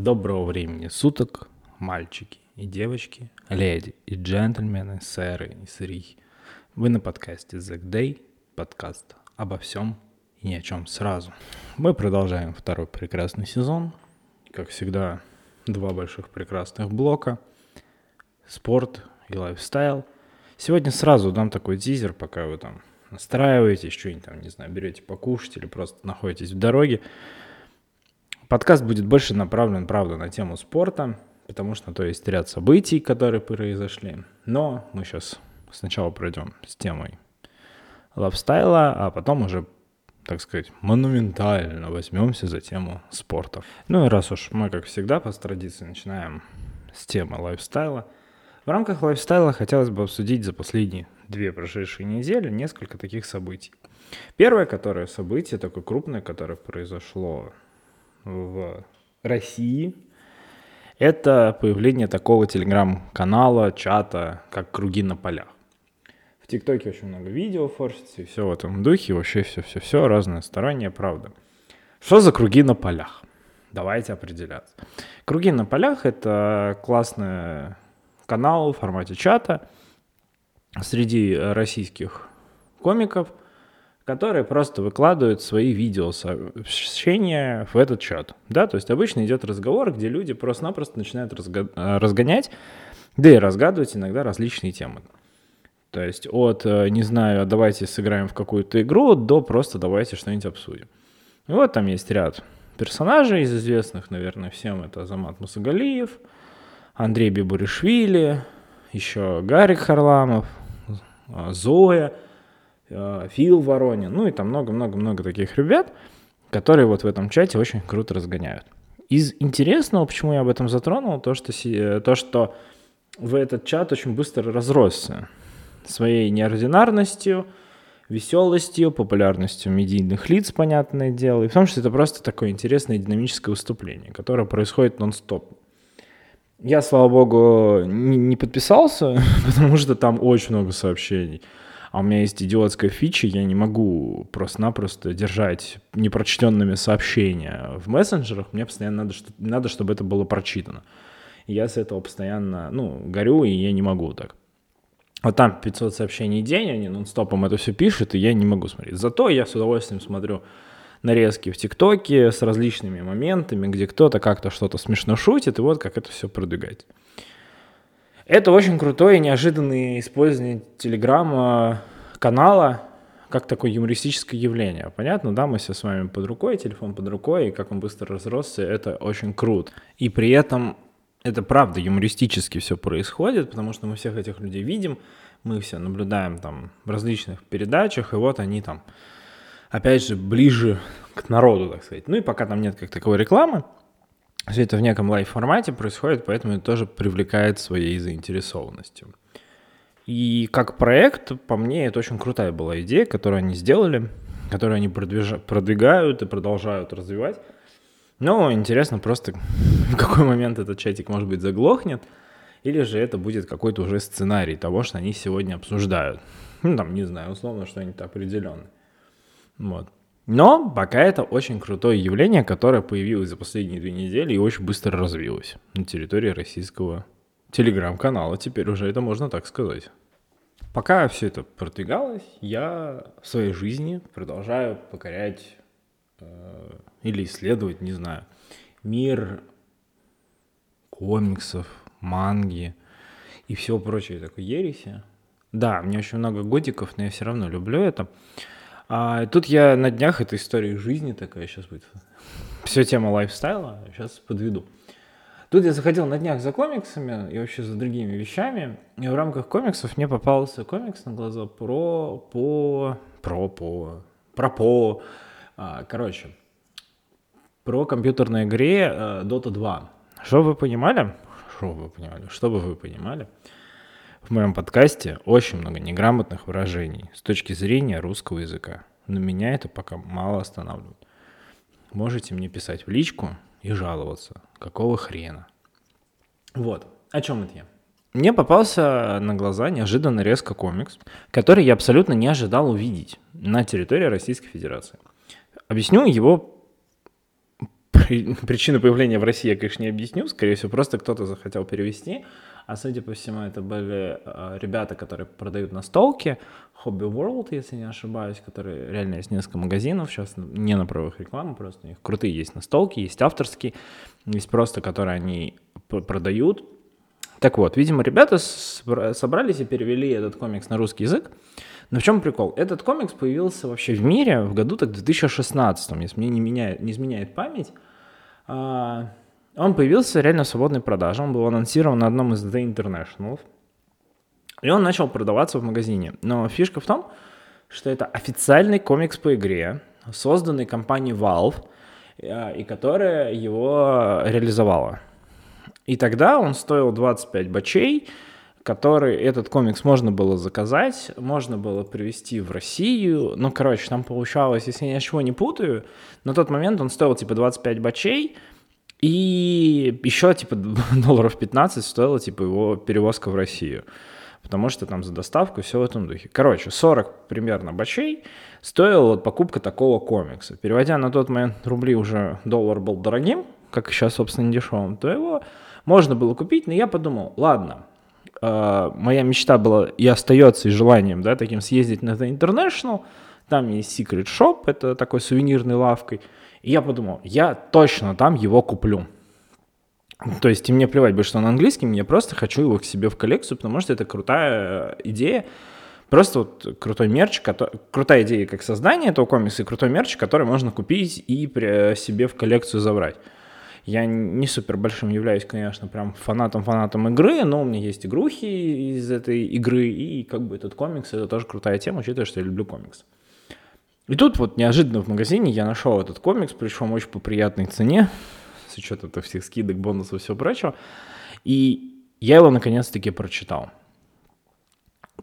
Доброго времени суток, мальчики и девочки, леди и джентльмены, сэры и сыри. Вы на подкасте The Day, подкаст обо всем и ни о чем сразу. Мы продолжаем второй прекрасный сезон. Как всегда, два больших прекрасных блока. Спорт и лайфстайл. Сегодня сразу дам такой тизер, пока вы там настраиваетесь, что-нибудь там, не знаю, берете покушать или просто находитесь в дороге. Подкаст будет больше направлен, правда, на тему спорта, потому что то есть ряд событий, которые произошли. Но мы сейчас сначала пройдем с темой лайфстайла, а потом уже, так сказать, монументально возьмемся за тему спорта. Ну и раз уж мы, как всегда, по традиции начинаем с темы лайфстайла, в рамках лайфстайла хотелось бы обсудить за последние две прошедшие недели несколько таких событий. Первое, которое событие, такое крупное, которое произошло в России, это появление такого телеграм-канала, чата, как «Круги на полях». В ТикТоке очень много видео форсится и все в этом духе, вообще все-все-все, разное стороннее, правда. Что за круги на полях? Давайте определяться. Круги на полях — это классный канал в формате чата среди российских комиков — которые просто выкладывают свои видео сообщения в этот чат. Да, то есть обычно идет разговор, где люди просто-напросто начинают разго- э, разгонять, да и разгадывать иногда различные темы. То есть от, э, не знаю, давайте сыграем в какую-то игру, до просто давайте что-нибудь обсудим. И вот там есть ряд персонажей из известных, наверное, всем. Это Азамат Мусагалиев, Андрей Бибуришвили, еще Гарик Харламов, э, Зоя – Фил Воронин, ну и там много-много-много таких ребят, которые вот в этом чате очень круто разгоняют. Из интересного, почему я об этом затронул, то, что, э, то, что в этот чат очень быстро разросся своей неординарностью, веселостью, популярностью медийных лиц, понятное дело, и в том, что это просто такое интересное динамическое выступление, которое происходит нон-стоп. Я, слава богу, не подписался, потому что там очень много сообщений а у меня есть идиотская фича, я не могу просто-напросто держать непрочтенными сообщения в мессенджерах, мне постоянно надо, что, надо чтобы это было прочитано. И я с этого постоянно, ну, горю, и я не могу так. Вот там 500 сообщений в день, они нон-стопом это все пишут, и я не могу смотреть. Зато я с удовольствием смотрю нарезки в ТикТоке с различными моментами, где кто-то как-то что-то смешно шутит, и вот как это все продвигать. Это очень крутое и неожиданное использование Телеграма канала как такое юмористическое явление. Понятно, да, мы все с вами под рукой, телефон под рукой, и как он быстро разросся, это очень круто. И при этом это правда юмористически все происходит, потому что мы всех этих людей видим, мы все наблюдаем там в различных передачах, и вот они там, опять же, ближе к народу, так сказать. Ну и пока там нет как таковой рекламы, все это в неком лайв-формате происходит, поэтому это тоже привлекает своей заинтересованностью. И как проект, по мне, это очень крутая была идея, которую они сделали, которую они продвиж... продвигают и продолжают развивать. Но интересно просто, в какой момент этот чатик, может быть, заглохнет, или же это будет какой-то уже сценарий того, что они сегодня обсуждают. Ну, там, не знаю, условно, что-нибудь определенное. Вот. Но пока это очень крутое явление, которое появилось за последние две недели и очень быстро развилось на территории российского телеграм-канала. Теперь уже это можно так сказать. Пока все это продвигалось, я в своей жизни продолжаю покорять э, или исследовать, не знаю, мир комиксов, манги и всего прочего такой ереси. Да, мне очень много годиков, но я все равно люблю это. А тут я на днях, это история жизни такая сейчас будет. Все тема лайфстайла, сейчас подведу. Тут я заходил на днях за комиксами и вообще за другими вещами, и в рамках комиксов мне попался комикс на глаза про, по, про, по, про, по, а, короче, про компьютерной игре uh, Dota 2. Что вы понимали? Что вы понимали? Что бы вы понимали? В моем подкасте очень много неграмотных выражений с точки зрения русского языка. Но меня это пока мало останавливает. Можете мне писать в личку и жаловаться. Какого хрена? Вот. О чем это я? Мне попался на глаза неожиданно резко комикс, который я абсолютно не ожидал увидеть на территории Российской Федерации. Объясню его причину появления в России я, конечно, не объясню. Скорее всего, просто кто-то захотел перевести. А судя по всему, это были э, ребята, которые продают настолки. Hobby World, если не ошибаюсь, которые реально есть несколько магазинов. Сейчас не на правовых рекламах, просто у них крутые есть настолки, есть авторские, есть просто, которые они продают. Так вот, видимо, ребята собрались и перевели этот комикс на русский язык. Но в чем прикол? Этот комикс появился вообще в мире в году так 2016, если мне не, меняет, не изменяет память. А, он появился реально в свободной продаже. Он был анонсирован на одном из The International. И он начал продаваться в магазине. Но фишка в том, что это официальный комикс по игре, созданный компанией Valve, а, и которая его реализовала. И тогда он стоил 25 бачей, который этот комикс можно было заказать, можно было привезти в Россию. Ну, короче, там получалось, если я ничего не путаю, на тот момент он стоил типа 25 бачей, и еще типа долларов 15 стоила типа его перевозка в Россию. Потому что там за доставку все в этом духе. Короче, 40 примерно бачей стоила вот покупка такого комикса. Переводя на тот момент рубли уже доллар был дорогим, как сейчас, собственно, не дешевым, то его можно было купить, но я подумал, ладно, э, моя мечта была и остается и желанием, да, таким съездить на The International, там есть Secret Shop, это такой сувенирной лавкой, и я подумал, я точно там его куплю. То есть и мне плевать будет, что он английский, я просто хочу его к себе в коллекцию, потому что это крутая э, идея, просто вот крутой мерч, который, крутая идея как создание этого комикса и крутой мерч, который можно купить и при себе в коллекцию забрать. Я не супер большим являюсь, конечно, прям фанатом-фанатом игры, но у меня есть игрухи из этой игры, и как бы этот комикс, это тоже крутая тема, учитывая, что я люблю комикс. И тут вот неожиданно в магазине я нашел этот комикс, причем очень по приятной цене, с учетом всех скидок, бонусов и всего прочего. И я его наконец-таки прочитал.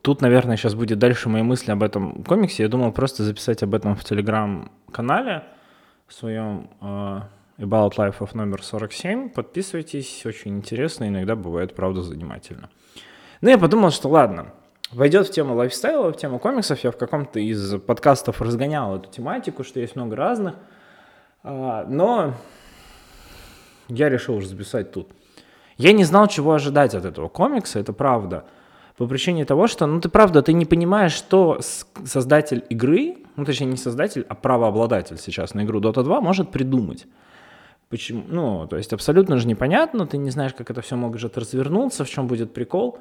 Тут, наверное, сейчас будет дальше мои мысли об этом комиксе. Я думал просто записать об этом в телеграм-канале в своем э, About Life of номер 47. Подписывайтесь, очень интересно, иногда бывает, правда, занимательно. Ну, я подумал, что ладно, войдет в тему лайфстайла, в тему комиксов. Я в каком-то из подкастов разгонял эту тематику, что есть много разных. А, но я решил уже записать тут. Я не знал, чего ожидать от этого комикса, это правда. По причине того, что, ну ты правда, ты не понимаешь, что создатель игры, ну точнее не создатель, а правообладатель сейчас на игру Dota 2 может придумать. Почему? Ну, то есть абсолютно же непонятно, ты не знаешь, как это все может развернуться, в чем будет прикол.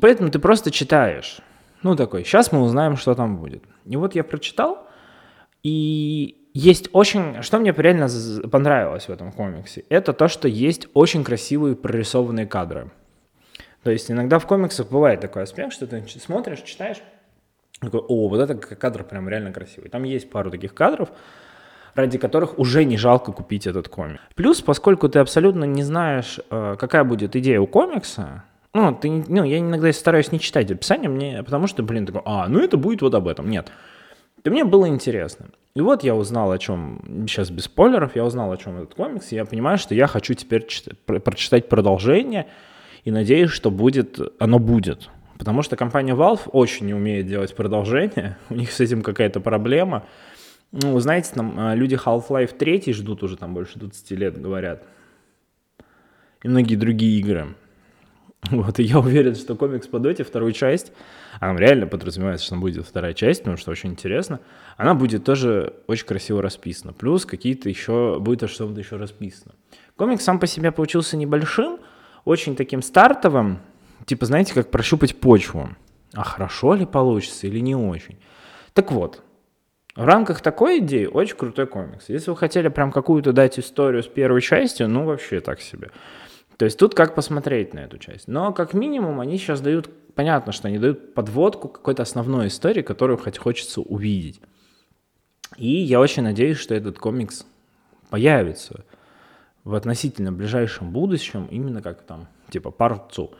Поэтому ты просто читаешь. Ну, такой, сейчас мы узнаем, что там будет. И вот я прочитал, и есть очень... Что мне реально понравилось в этом комиксе, это то, что есть очень красивые прорисованные кадры. То есть иногда в комиксах бывает такой аспект, что ты смотришь, читаешь, такой, о, вот это кадр прям реально красивый. Там есть пару таких кадров, ради которых уже не жалко купить этот комик. Плюс, поскольку ты абсолютно не знаешь, э, какая будет идея у комикса, ну, ты, ну, я иногда стараюсь не читать описание, мне, потому что, блин, такой, а, ну это будет вот об этом. Нет. И мне было интересно. И вот я узнал, о чем, сейчас без спойлеров, я узнал, о чем этот комикс, и я понимаю, что я хочу теперь читать, прочитать продолжение, и надеюсь, что будет, оно будет. Потому что компания Valve очень не умеет делать продолжение, у них с этим какая-то проблема. Ну, знаете, там э, люди Half-Life 3 ждут уже там больше 20 лет, говорят. И многие другие игры. Вот, и я уверен, что комикс по доте, вторую часть, а там реально подразумевается, что будет вторая часть, потому что очень интересно, она будет тоже очень красиво расписана. Плюс какие-то еще, будет что-то еще расписано. Комикс сам по себе получился небольшим, очень таким стартовым, типа, знаете, как прощупать почву. А хорошо ли получится или не очень? Так вот, в рамках такой идеи очень крутой комикс. Если вы хотели прям какую-то дать историю с первой частью, ну вообще так себе. То есть тут как посмотреть на эту часть. Но как минимум они сейчас дают, понятно, что они дают подводку какой-то основной истории, которую хоть хочется увидеть. И я очень надеюсь, что этот комикс появится в относительно ближайшем будущем, именно как там, типа, парцу.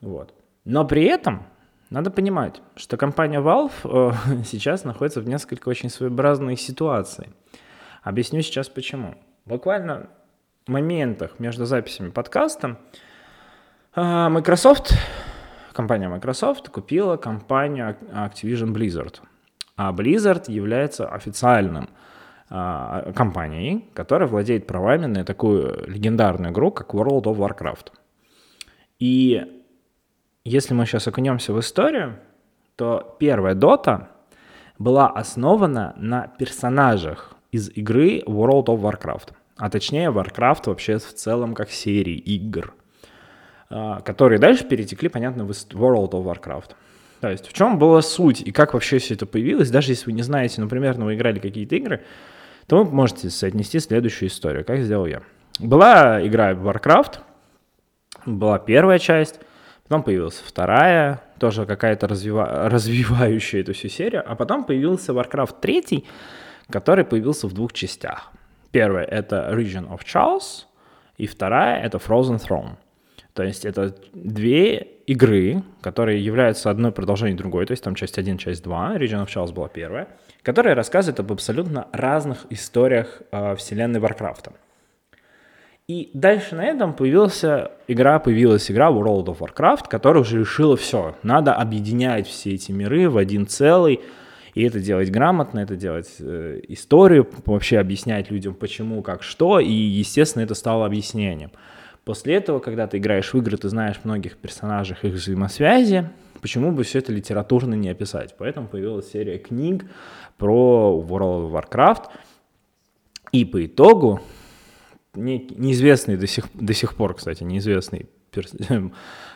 Вот. Но при этом надо понимать, что компания Valve э, сейчас находится в несколько очень своеобразной ситуации. Объясню сейчас почему. Буквально моментах между записями подкаста а, Microsoft, компания Microsoft купила компанию Activision Blizzard. А Blizzard является официальным а, компанией, которая владеет правами на такую легендарную игру, как World of Warcraft. И если мы сейчас окунемся в историю, то первая Dota была основана на персонажах из игры World of Warcraft. А точнее, Warcraft вообще в целом как серии игр, а, которые дальше перетекли, понятно, в World of Warcraft. То есть в чем была суть и как вообще все это появилось, даже если вы не знаете, например, ну, вы играли какие-то игры, то вы можете соотнести следующую историю, как сделал я. Была игра Warcraft, была первая часть, потом появилась вторая, тоже какая-то развива- развивающая эту всю серию, а потом появился Warcraft 3, который появился в двух частях. Первая — это Region of Chaos, и вторая — это Frozen Throne. То есть это две игры, которые являются одной продолжением другой, то есть там часть 1, часть 2, Region of Chaos была первая, которая рассказывает об абсолютно разных историях э, вселенной Варкрафта. И дальше на этом появилась игра, появилась игра World of Warcraft, которая уже решила все. Надо объединять все эти миры в один целый, и это делать грамотно, это делать э, историю, вообще объяснять людям почему, как, что, и, естественно, это стало объяснением. После этого, когда ты играешь в игры, ты знаешь многих персонажей, их взаимосвязи, почему бы все это литературно не описать? Поэтому появилась серия книг про World of Warcraft, и по итогу не, неизвестный до сих, до сих пор, кстати, неизвестный перс,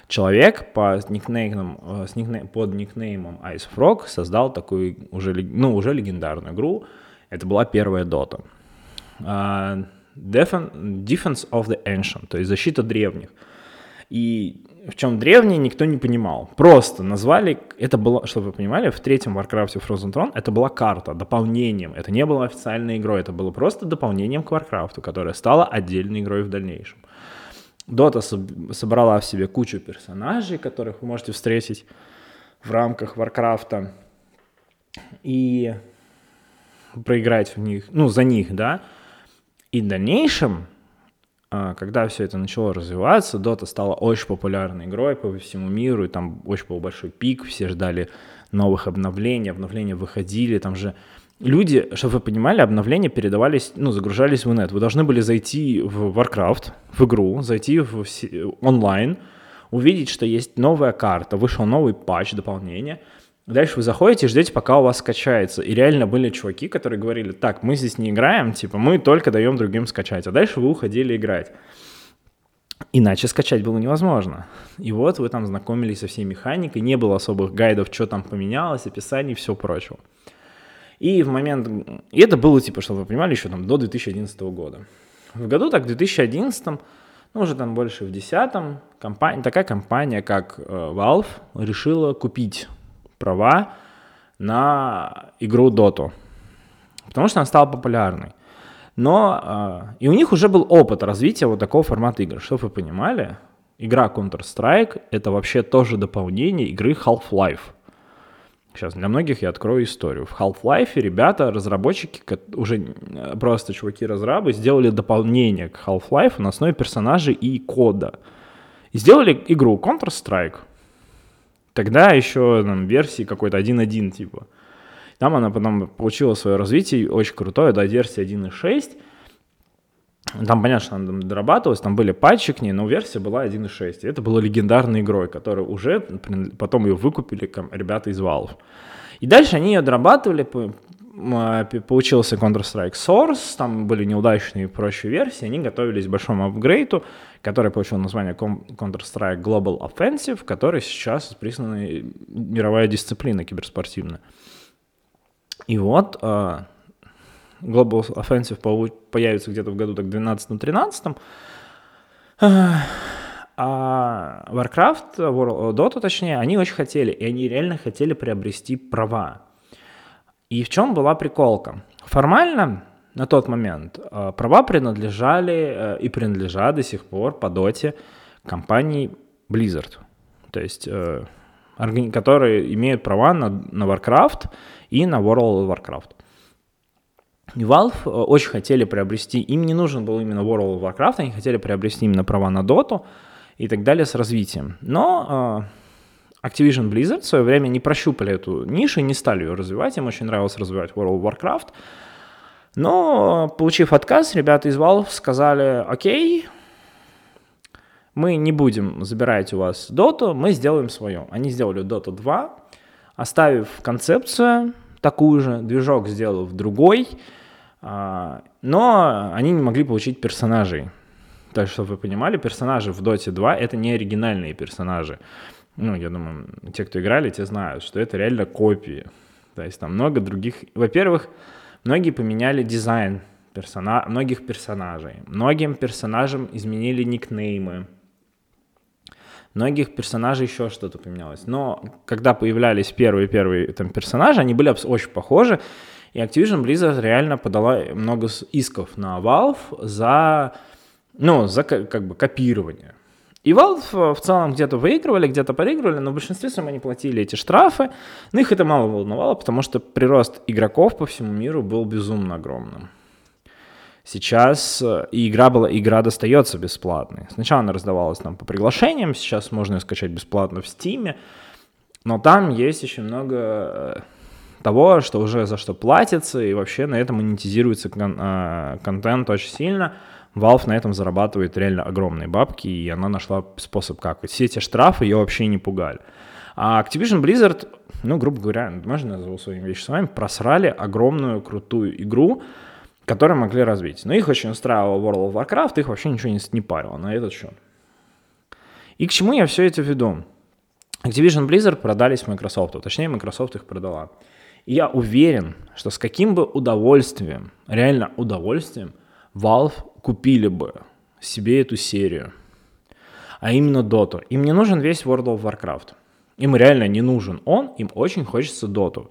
человек по никнеймом, э, с никнейм, под никнеймом Ice Frog создал такую уже, ну, уже легендарную игру. Это была первая дота. Uh, Defense of the Ancient, то есть защита древних. И в чем древние, никто не понимал. Просто назвали, это было, чтобы вы понимали, в третьем Warcraft Frozen Throne это была карта, дополнением. Это не было официальной игрой, это было просто дополнением к Warcraft, которая стала отдельной игрой в дальнейшем. Дота собрала в себе кучу персонажей, которых вы можете встретить в рамках Варкрафта и проиграть в них, ну, за них, да. И в дальнейшем, а, когда все это начало развиваться, Дота стала очень популярной игрой по всему миру, и там очень был большой пик, все ждали новых обновлений, обновления выходили, там же люди, чтобы вы понимали, обновления передавались, ну, загружались в инет. Вы должны были зайти в Warcraft, в игру, зайти в онлайн, увидеть, что есть новая карта, вышел новый патч, дополнение. Дальше вы заходите и ждете, пока у вас скачается. И реально были чуваки, которые говорили, так, мы здесь не играем, типа, мы только даем другим скачать. А дальше вы уходили играть. Иначе скачать было невозможно. И вот вы там знакомились со всей механикой, не было особых гайдов, что там поменялось, описаний и все прочего. И в момент... И это было, типа, чтобы вы понимали, еще там до 2011 года. В году так, в 2011, ну, уже там больше в 2010, компания, такая компания, как э, Valve, решила купить права на игру Dota. Потому что она стала популярной. Но э, и у них уже был опыт развития вот такого формата игр. Чтобы вы понимали, игра Counter-Strike это вообще тоже дополнение игры Half-Life. Сейчас для многих я открою историю. В Half-Life ребята, разработчики, уже э, просто чуваки-разрабы, сделали дополнение к Half-Life на основе персонажей и кода. И сделали игру Counter-Strike. Тогда еще там, версии какой-то 1.1 типа. Там она потом получила свое развитие, очень крутое, до версии 1.6. Там, понятно, она дорабатывалась, там были патчи к ней, но версия была 1.6. И это была легендарной игрой, которую уже потом ее выкупили ребята из Valve. И дальше они ее дорабатывали, а, получился Counter-Strike Source, там были неудачные и прочие версии, они готовились к большому апгрейду, который получил название Counter-Strike Global Offensive, который сейчас признана мировая дисциплина киберспортивная. И вот а, Global Offensive появится где-то в году так 12-13, а Warcraft, Dota точнее, они очень хотели, и они реально хотели приобрести права. И в чем была приколка? Формально на тот момент э, права принадлежали э, и принадлежат до сих пор по доте компании Blizzard. То есть, э, которые имеют права на, на Warcraft и на World of Warcraft. Valve э, очень хотели приобрести, им не нужен был именно World of Warcraft, они хотели приобрести именно права на Dota и так далее с развитием. Но э, Activision Blizzard в свое время не прощупали эту нишу и не стали ее развивать, им очень нравилось развивать World of Warcraft. Но, получив отказ, ребята из Valve сказали, окей, мы не будем забирать у вас Dota, мы сделаем свое. Они сделали Dota 2, оставив концепцию такую же, движок сделав другой, но они не могли получить персонажей. Так, чтобы вы понимали, персонажи в Dota 2 — это не оригинальные персонажи. Ну, я думаю, те, кто играли, те знают, что это реально копии. То есть там много других... Во-первых, многие поменяли дизайн персона... многих персонажей. Многим персонажам изменили никнеймы. Многих персонажей еще что-то поменялось. Но когда появлялись первые-первые там персонажи, они были очень похожи. И Activision Blizzard реально подала много исков на Valve за, ну, за как бы копирование. И Valve э, в целом где-то выигрывали, где-то проигрывали, но в большинстве своем они платили эти штрафы. Но их это мало волновало, потому что прирост игроков по всему миру был безумно огромным. Сейчас э, и игра была, игра достается бесплатной. Сначала она раздавалась нам по приглашениям, сейчас можно ее скачать бесплатно в Steam, но там есть еще много э, того, что уже за что платится, и вообще на этом монетизируется кон- контент очень сильно – Valve на этом зарабатывает реально огромные бабки, и она нашла способ как. Все эти штрафы ее вообще не пугали. А Activision Blizzard, ну, грубо говоря, можно назову своими вещи с вами, просрали огромную крутую игру, которую могли развить. Но их очень устраивал World of Warcraft, их вообще ничего не, не парило на этот счет. И к чему я все это веду? Activision Blizzard продались Microsoft, точнее Microsoft их продала. И я уверен, что с каким бы удовольствием, реально удовольствием, Valve купили бы себе эту серию, а именно Доту. Им не нужен весь World of Warcraft. Им реально не нужен он, им очень хочется Доту.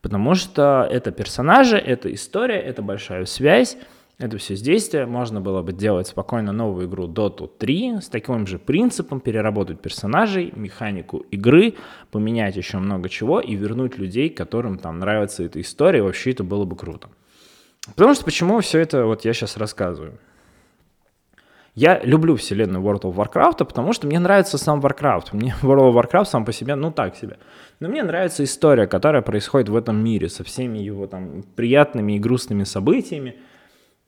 Потому что это персонажи, это история, это большая связь, это все здесь. Можно было бы делать спокойно новую игру Dota 3 с таким же принципом, переработать персонажей, механику игры, поменять еще много чего и вернуть людей, которым там нравится эта история. Вообще это было бы круто. Потому что почему все это вот я сейчас рассказываю. Я люблю вселенную World of Warcraft, потому что мне нравится сам Warcraft. Мне World of Warcraft сам по себе, ну так себе. Но мне нравится история, которая происходит в этом мире, со всеми его там приятными и грустными событиями.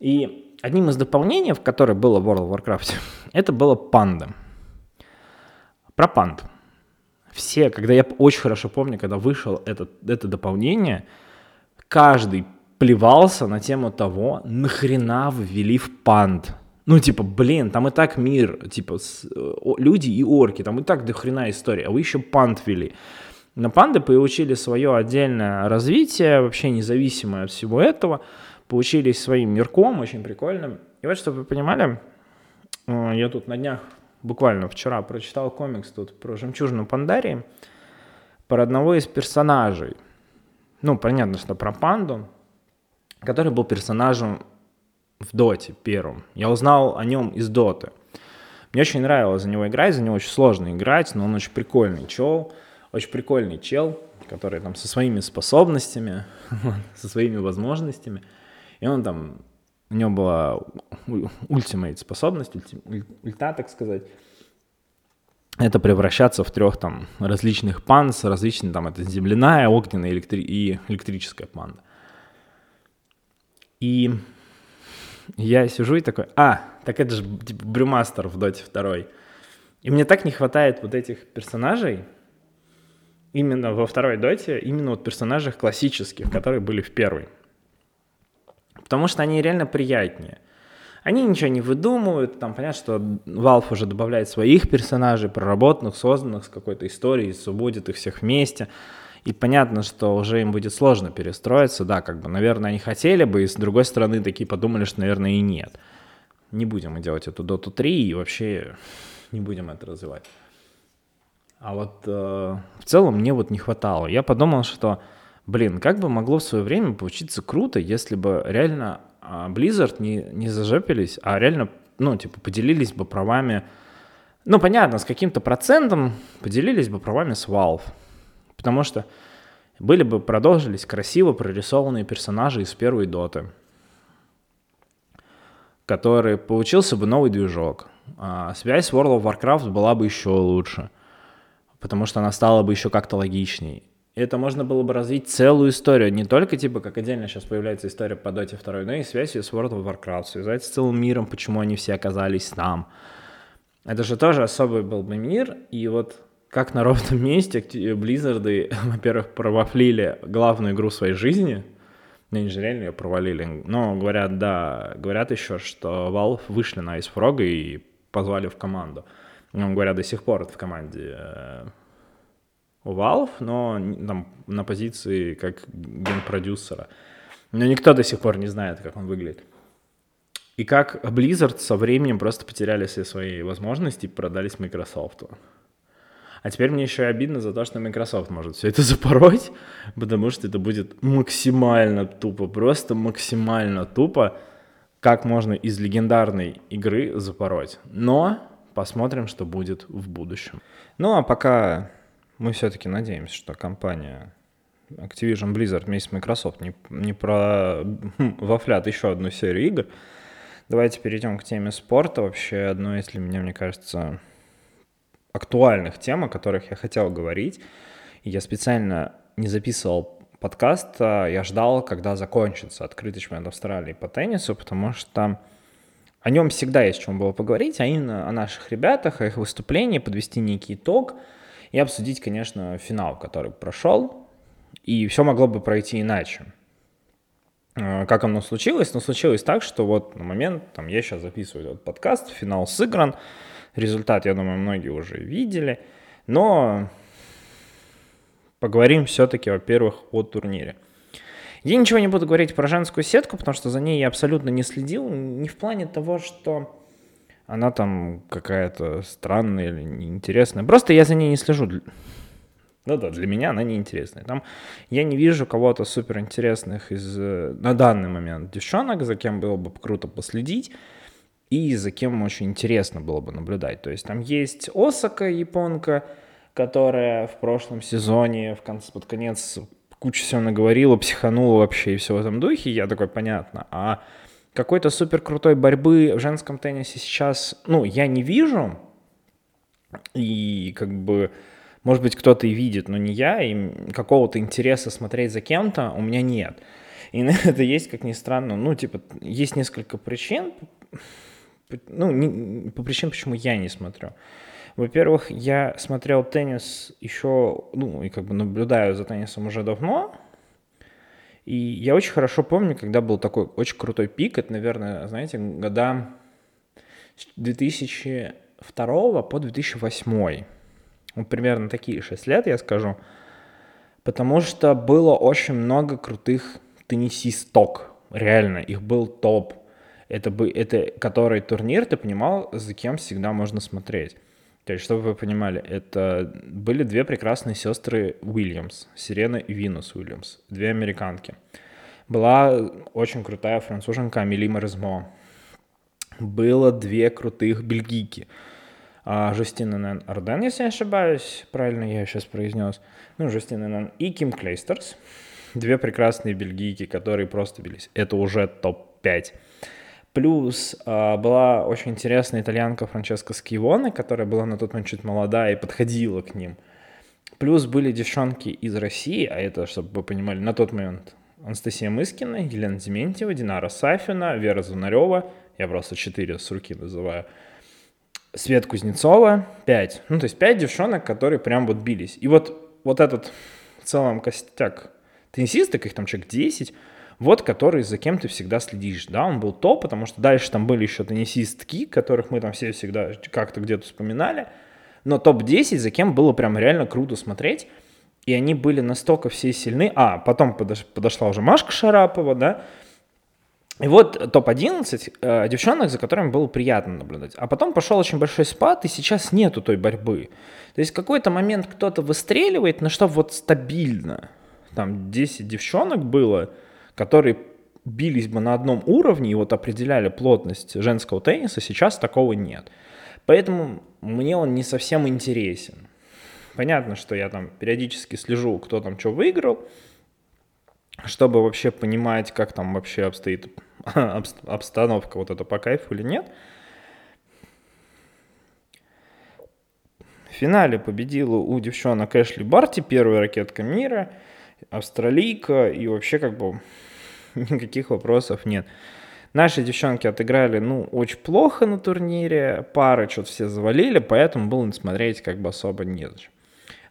И одним из дополнений, в которое было в World of Warcraft, это было панда. Про панд. Все, когда я очень хорошо помню, когда вышел этот, это дополнение, каждый плевался на тему того, нахрена ввели в панд. Ну, типа, блин, там и так мир, типа, с, о, люди и орки, там и так дохрена история, а вы еще панд ввели. Но панды получили свое отдельное развитие, вообще независимое от всего этого, получились своим мирком, очень прикольным. И вот, чтобы вы понимали, э, я тут на днях, буквально вчера, прочитал комикс тут про жемчужину Пандарии, про одного из персонажей. Ну, понятно, что про панду, который был персонажем в Доте первом. Я узнал о нем из Доты. Мне очень нравилось за него играть, за него очень сложно играть, но он очень прикольный чел, очень прикольный чел, который там со своими способностями, со своими возможностями. И он там, у него была ультимейт способность, ульта, так сказать, это превращаться в трех там различных панд с там это земляная, огненная электри- и электрическая панда. И я сижу и такой, а, так это же типа Брюмастер в Доте 2. И мне так не хватает вот этих персонажей, именно во второй Доте, именно вот персонажей классических, которые были в первой. Потому что они реально приятнее. Они ничего не выдумывают, там понятно, что Valve уже добавляет своих персонажей, проработанных, созданных с какой-то историей, сводит их всех вместе. И понятно, что уже им будет сложно перестроиться, да, как бы, наверное, они хотели бы, и с другой стороны такие подумали, что, наверное, и нет. Не будем мы делать эту Dota 3 и вообще не будем это развивать. А вот э, в целом мне вот не хватало. Я подумал, что, блин, как бы могло в свое время получиться круто, если бы реально э, Blizzard не, не зажепились, а реально, ну, типа, поделились бы правами, ну, понятно, с каким-то процентом поделились бы правами с Valve. Потому что были бы, продолжились красиво прорисованные персонажи из первой доты, который получился бы новый движок. А связь с World of Warcraft была бы еще лучше, потому что она стала бы еще как-то логичней. Это можно было бы развить целую историю, не только типа как отдельно сейчас появляется история по Доте 2, но и связь с World of Warcraft, связать с целым миром, почему они все оказались там. Это же тоже особый был бы мир, и вот как на ровном месте Близзарды, во-первых, провафлили главную игру своей жизни, ну, они же реально ее провалили. Но говорят, да, говорят еще, что Valve вышли на Ice Frog и позвали в команду. Ну, говорят, до сих пор это в команде э, Valve, но там на позиции как генпродюсера. Но никто до сих пор не знает, как он выглядит. И как Blizzard со временем просто потеряли все свои возможности и продались Microsoft. А теперь мне еще и обидно за то, что Microsoft может все это запороть, потому что это будет максимально тупо, просто максимально тупо, как можно из легендарной игры запороть. Но посмотрим, что будет в будущем. Ну а пока мы все-таки надеемся, что компания Activision Blizzard вместе с Microsoft не, не про хм, вафлят еще одну серию игр. Давайте перейдем к теме спорта. Вообще, одной из для меня, мне кажется, актуальных тем, о которых я хотел говорить. Я специально не записывал подкаст, а я ждал, когда закончится открытый чемпионат Австралии по теннису, потому что о нем всегда есть чем было поговорить, а именно о наших ребятах, о их выступлении, подвести некий итог – и обсудить, конечно, финал, который прошел, и все могло бы пройти иначе. Э, как оно случилось? Ну, случилось так, что вот на момент, там, я сейчас записываю этот подкаст, финал сыгран, результат, я думаю, многие уже видели, но поговорим все-таки, во-первых, о турнире. Я ничего не буду говорить про женскую сетку, потому что за ней я абсолютно не следил, не в плане того, что она там какая-то странная или неинтересная. Просто я за ней не слежу. Ну да, для меня она неинтересная. Там я не вижу кого-то суперинтересных из э, на данный момент девчонок, за кем было бы круто последить и за кем очень интересно было бы наблюдать. То есть там есть Осака, японка, которая в прошлом сезоне в конце, под конец кучу всего наговорила, психанула вообще и все в этом духе. Я такой, понятно. А какой-то супер крутой борьбы в женском теннисе сейчас, ну, я не вижу. И как бы, может быть, кто-то и видит, но не я, и какого-то интереса смотреть за кем-то у меня нет. И на это есть, как ни странно, ну, типа, есть несколько причин, ну, не, по причинам, почему я не смотрю. Во-первых, я смотрел теннис еще, ну, и как бы наблюдаю за теннисом уже давно, и я очень хорошо помню, когда был такой очень крутой пик, это, наверное, знаете, года с 2002 по 2008. Вот примерно такие 6 лет, я скажу. Потому что было очень много крутых теннисисток. Реально, их был топ. Это, бы, это который турнир, ты понимал, за кем всегда можно смотреть. То есть, чтобы вы понимали, это были две прекрасные сестры Уильямс, Сирена и Винус Уильямс, две американки. Была очень крутая француженка Амели Морезмо. Было две крутых бельгийки. А, Жустина Нэн Арден, если я не ошибаюсь, правильно я сейчас произнес. Ну, Жустина Нэн и Ким Клейстерс. Две прекрасные бельгийки, которые просто бились. Это уже топ-5. Плюс э, была очень интересная итальянка Франческа Скивоне, которая была на тот момент чуть молодая и подходила к ним. Плюс были девчонки из России, а это, чтобы вы понимали, на тот момент Анастасия Мыскина, Елена Дементьева, Динара Сафина, Вера Звонарева, я просто четыре с руки называю, Свет Кузнецова, пять. Ну, то есть пять девчонок, которые прям вот бились. И вот, вот этот в целом костяк теннисисток, их там человек 10, вот который за кем ты всегда следишь. Да, он был топ, потому что дальше там были еще теннисистки, которых мы там все всегда как-то где-то вспоминали. Но топ-10, за кем было прям реально круто смотреть. И они были настолько все сильны. А, потом подош, подошла уже Машка Шарапова, да. И вот топ-11 э, девчонок, за которыми было приятно наблюдать. А потом пошел очень большой спад, и сейчас нету той борьбы. То есть какой-то момент кто-то выстреливает, на что вот стабильно. Там 10 девчонок было, которые бились бы на одном уровне и вот определяли плотность женского тенниса, сейчас такого нет. Поэтому мне он не совсем интересен. Понятно, что я там периодически слежу, кто там что выиграл, чтобы вообще понимать, как там вообще обстоит обстановка вот это по кайфу или нет. В финале победила у девчонок Эшли Барти, первая ракетка мира, австралийка, и вообще как бы никаких вопросов нет. Наши девчонки отыграли, ну, очень плохо на турнире, пары что-то все завалили, поэтому было смотреть как бы особо не.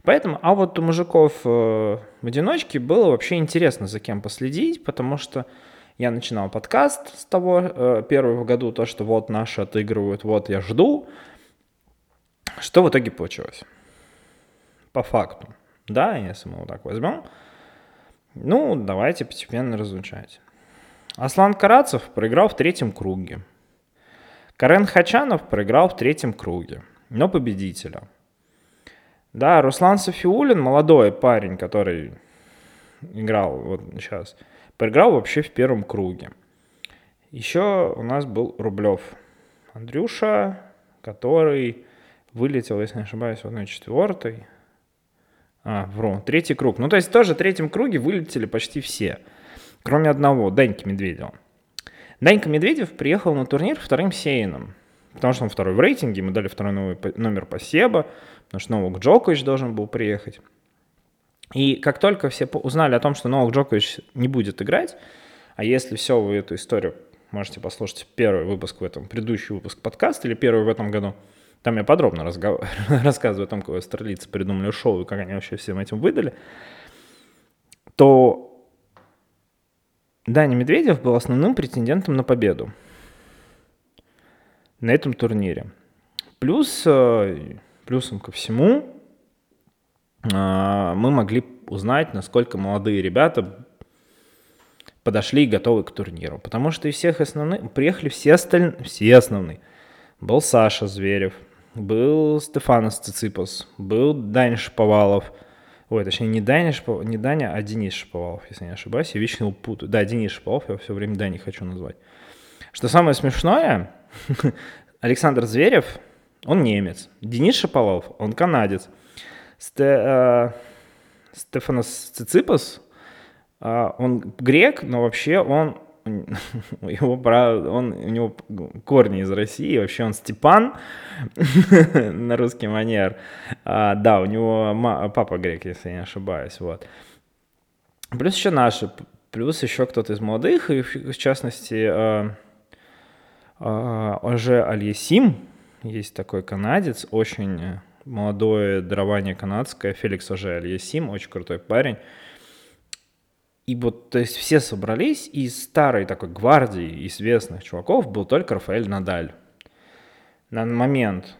Поэтому, а вот у мужиков э, в одиночке было вообще интересно за кем последить, потому что я начинал подкаст с того э, первого году, то, что вот наши отыгрывают, вот я жду. Что в итоге получилось? По факту. Да, если мы вот так возьмем. Ну, давайте постепенно разлучать. Аслан Карацев проиграл в третьем круге. Карен Хачанов проиграл в третьем круге, но победителя. Да, Руслан Софиулин, молодой парень, который играл вот сейчас, проиграл вообще в первом круге. Еще у нас был Рублев Андрюша, который вылетел, если не ошибаюсь, в 1-4. А, вру, третий круг. Ну, то есть тоже в третьем круге вылетели почти все, кроме одного, Даньки Медведева. Данька Медведев приехал на турнир вторым сеяном, потому что он второй в рейтинге, мы дали второй новый номер по Себа, потому что Новак Джокович должен был приехать. И как только все узнали о том, что Новак Джокович не будет играть, а если все, вы эту историю можете послушать первый выпуск в этом, предыдущий выпуск подкаста или первый в этом году, там я подробно разгов... рассказываю о том, как австралийцы придумали шоу и как они вообще всем этим выдали, то Даня Медведев был основным претендентом на победу на этом турнире. Плюс, э, плюсом ко всему, а, мы могли узнать, насколько молодые ребята подошли и готовы к турниру. Потому что из всех основных приехали все остальные, все основные. Был Саша Зверев, был Стефанос Циципас, был Даня Шаповалов. Ой, точнее, не Даня, Шаповалов, не Даня, а Денис Шаповалов, если не ошибаюсь. Я вечно его путаю. Да, Денис Шаповалов, я все время Дани хочу назвать. Что самое смешное, Александр Зверев, он немец. Денис Шаповалов, он канадец. Сте, э, Стефанос Циципас, э, он грек, но вообще он его, он, у него корни из России, вообще он Степан на русский манер. А, да, у него папа грек, если я не ошибаюсь, вот. Плюс еще наши, плюс еще кто-то из молодых, и в частности, а, а, Оже Альесим, есть такой канадец, очень молодое дарование канадское, Феликс Оже Альесим, очень крутой парень. И вот, то есть все собрались, и из старой такой гвардии известных чуваков был только Рафаэль Надаль. На момент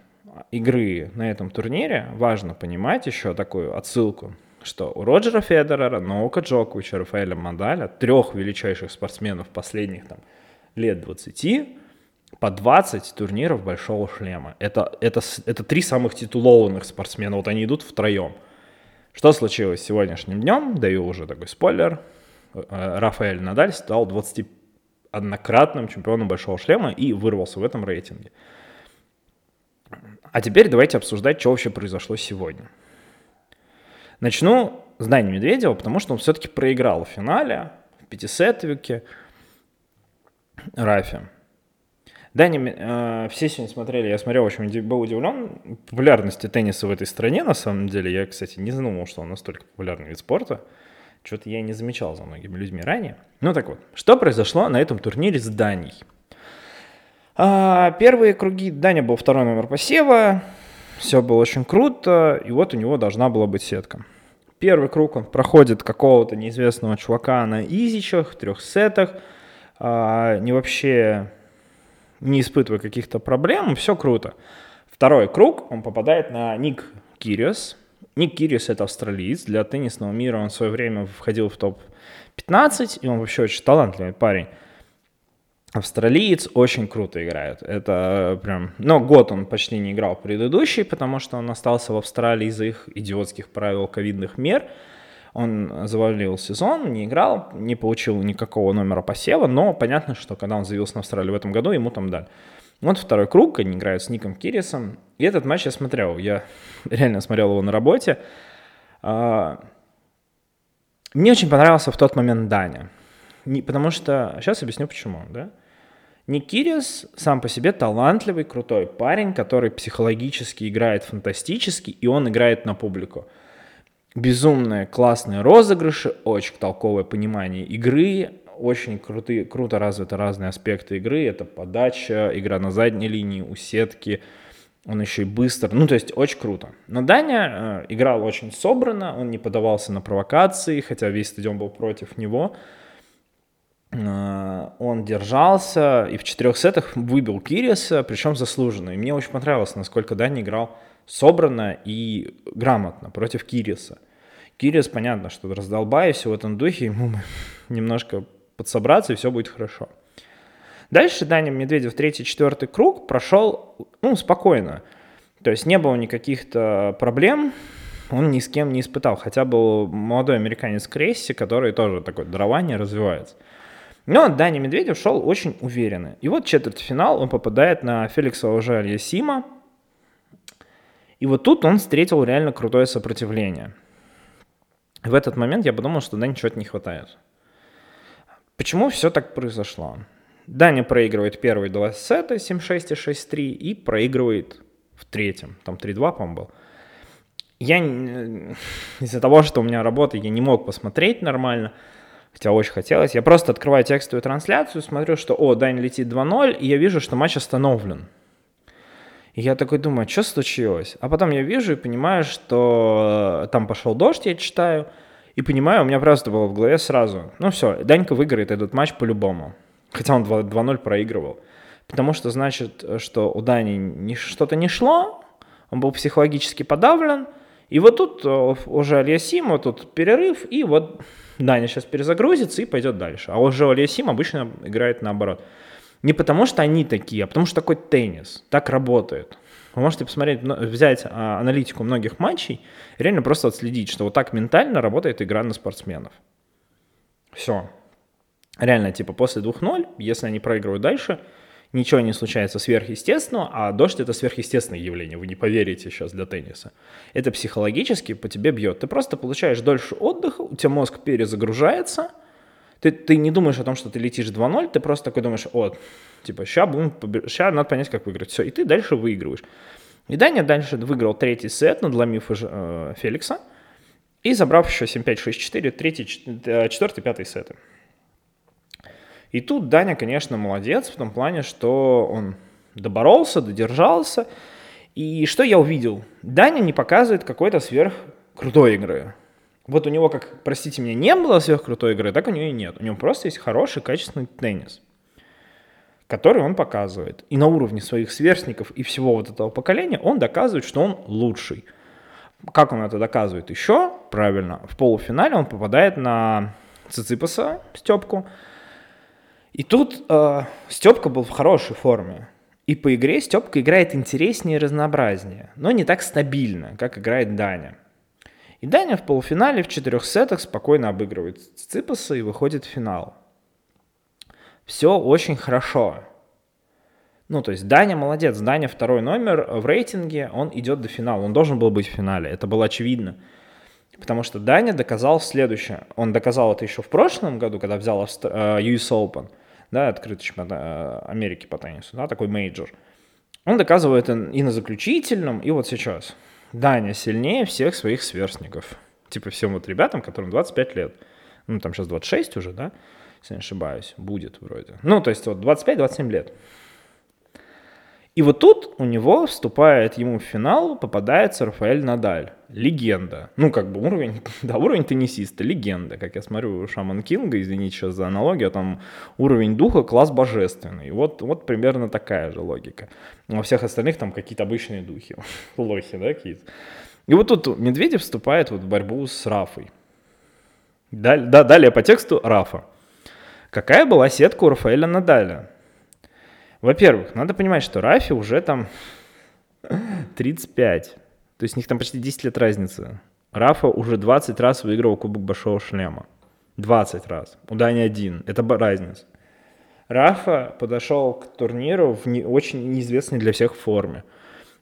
игры на этом турнире важно понимать еще такую отсылку, что у Роджера Федерера, Ноука Джоковича, Рафаэля Мадаля, трех величайших спортсменов последних там, лет 20, по 20 турниров Большого Шлема. Это, это, это три самых титулованных спортсмена. Вот они идут втроем. Что случилось сегодняшним днем? Даю уже такой спойлер. Э, Рафаэль Надаль стал 21-кратным чемпионом Большого Шлема и вырвался в этом рейтинге. А теперь давайте обсуждать, что вообще произошло сегодня. Начну с Дани Медведева, потому что он все-таки проиграл в финале, в пятисетовике Рафе. Дани, э, все сегодня смотрели, я смотрел, в общем, был удивлен популярности тенниса в этой стране, на самом деле. Я, кстати, не знал, что он настолько популярный вид спорта. Что-то я не замечал за многими людьми ранее. Ну так вот, что произошло на этом турнире с Данией? А, первые круги Даня был второй номер посева, все было очень круто, и вот у него должна была быть сетка. Первый круг он проходит какого-то неизвестного чувака на изичах, трех сетах, а, не вообще не испытывая каких-то проблем, все круто. Второй круг, он попадает на Ник Кириос. Ник Кириос — это австралиец. Для теннисного мира он в свое время входил в топ-15, и он вообще очень талантливый парень. Австралиец очень круто играет. Это прям... Но год он почти не играл предыдущий, потому что он остался в Австралии из-за их идиотских правил ковидных мер. Он завалил сезон, не играл, не получил никакого номера посева, но понятно, что когда он заявился на Австралию в этом году, ему там дали. Вот второй круг, они играют с Ником Кирисом. И этот матч я смотрел, я реально смотрел его на работе. А, мне очень понравился в тот момент Даня. Не, потому что, сейчас объясню почему, да. Ник Кириас сам по себе талантливый, крутой парень, который психологически играет фантастически, и он играет на публику. Безумные, классные розыгрыши, очень толковое понимание игры, очень крутые, круто развиты разные аспекты игры. Это подача, игра на задней линии, у сетки, он еще и быстр. Ну, то есть очень круто. Но Даня э, играл очень собрано, он не подавался на провокации, хотя весь стадион был против него. Э, он держался и в четырех сетах выбил Кириса, причем заслуженно. И мне очень понравилось, насколько Дани играл собранно и грамотно против Кириса. Кирис, понятно, что раздолбаясь в этом духе, ему немножко подсобраться, и все будет хорошо. Дальше Даня Медведев третий-четвертый круг прошел ну, спокойно. То есть не было никаких-то проблем, он ни с кем не испытал. Хотя был молодой американец Кресси, который тоже такое дарование развивается. Но Даня Медведев шел очень уверенно. И вот четвертьфинал он попадает на Феликса Ожалья Сима. И вот тут он встретил реально крутое сопротивление. В этот момент я подумал, что Дане чего-то не хватает. Почему все так произошло? Даня проигрывает первые два сета 7-6 и 6-3 и проигрывает в третьем. Там 3-2, по-моему, был. Я из-за того, что у меня работа, я не мог посмотреть нормально – хотя очень хотелось. Я просто открываю текстовую трансляцию, смотрю, что, о, Дань летит 2-0, и я вижу, что матч остановлен. И я такой думаю, что случилось? А потом я вижу и понимаю, что там пошел дождь, я читаю, и понимаю, у меня просто было в голове сразу, ну все, Данька выиграет этот матч по-любому. Хотя он 2-0 проигрывал. Потому что значит, что у Дани что-то не шло, он был психологически подавлен, и вот тут э, уже Алиасима, тут перерыв, и вот Даня сейчас перезагрузится и пойдет дальше. А уже Алиасим обычно играет наоборот. Не потому что они такие, а потому что такой теннис. Так работает. Вы можете посмотреть, взять а, аналитику многих матчей, реально просто отследить, что вот так ментально работает игра на спортсменов. Все. Реально, типа после 2-0, если они проигрывают дальше, ничего не случается сверхъестественного, а дождь это сверхъестественное явление, вы не поверите сейчас для тенниса. Это психологически по тебе бьет. Ты просто получаешь дольше отдыха, у тебя мозг перезагружается, ты, ты не думаешь о том, что ты летишь 2-0, ты просто такой думаешь, о, типа, сейчас будем, сейчас надо понять, как выиграть. Все, и ты дальше выигрываешь. И Даня дальше выиграл третий сет, надломив э, Феликса, и забрав еще 7-5, 6-4, третий, э, четвертый, пятый сеты. И тут Даня, конечно, молодец в том плане, что он доборолся, додержался. И что я увидел? Даня не показывает какой-то сверх крутой игры. Вот у него, как, простите меня, не было сверхкрутой игры, так у него и нет. У него просто есть хороший, качественный теннис, который он показывает. И на уровне своих сверстников и всего вот этого поколения он доказывает, что он лучший. Как он это доказывает еще? Правильно, в полуфинале он попадает на Циципаса, Степку, и тут э, Степка был в хорошей форме. И по игре Степка играет интереснее и разнообразнее, но не так стабильно, как играет Даня. И Даня в полуфинале в четырех сетах спокойно обыгрывает Циципаса и выходит в финал. Все очень хорошо. Ну, то есть Даня молодец, Даня второй номер в рейтинге, он идет до финала, он должен был быть в финале, это было очевидно. Потому что Даня доказал следующее. Он доказал это еще в прошлом году, когда взял. Э, US Open – да, открытый чемпионат э, Америки по теннису, да, такой major. Он доказывает и на заключительном, и вот сейчас. Даня сильнее всех своих сверстников. Типа всем вот ребятам, которым 25 лет. Ну, там сейчас 26 уже, да, если не ошибаюсь, будет вроде. Ну, то есть вот 25-27 лет. И вот тут у него вступает ему в финал, попадается Рафаэль Надаль. Легенда. Ну, как бы уровень, да, уровень теннисиста, легенда. Как я смотрю Шаман Кинга, извините сейчас за аналогию, там уровень духа, класс божественный. Вот, вот примерно такая же логика. У всех остальных там какие-то обычные духи, лохи, да, какие-то. И вот тут Медведев вступает вот в борьбу с Рафой. Далее, да, далее по тексту Рафа. Какая была сетка у Рафаэля Надаля? Во-первых, надо понимать, что Рафи уже там 35. То есть у них там почти 10 лет разницы. Рафа уже 20 раз выиграл Кубок Большого Шлема. 20 раз. У Дани один. Это разница. Рафа подошел к турниру в не, очень неизвестной для всех форме.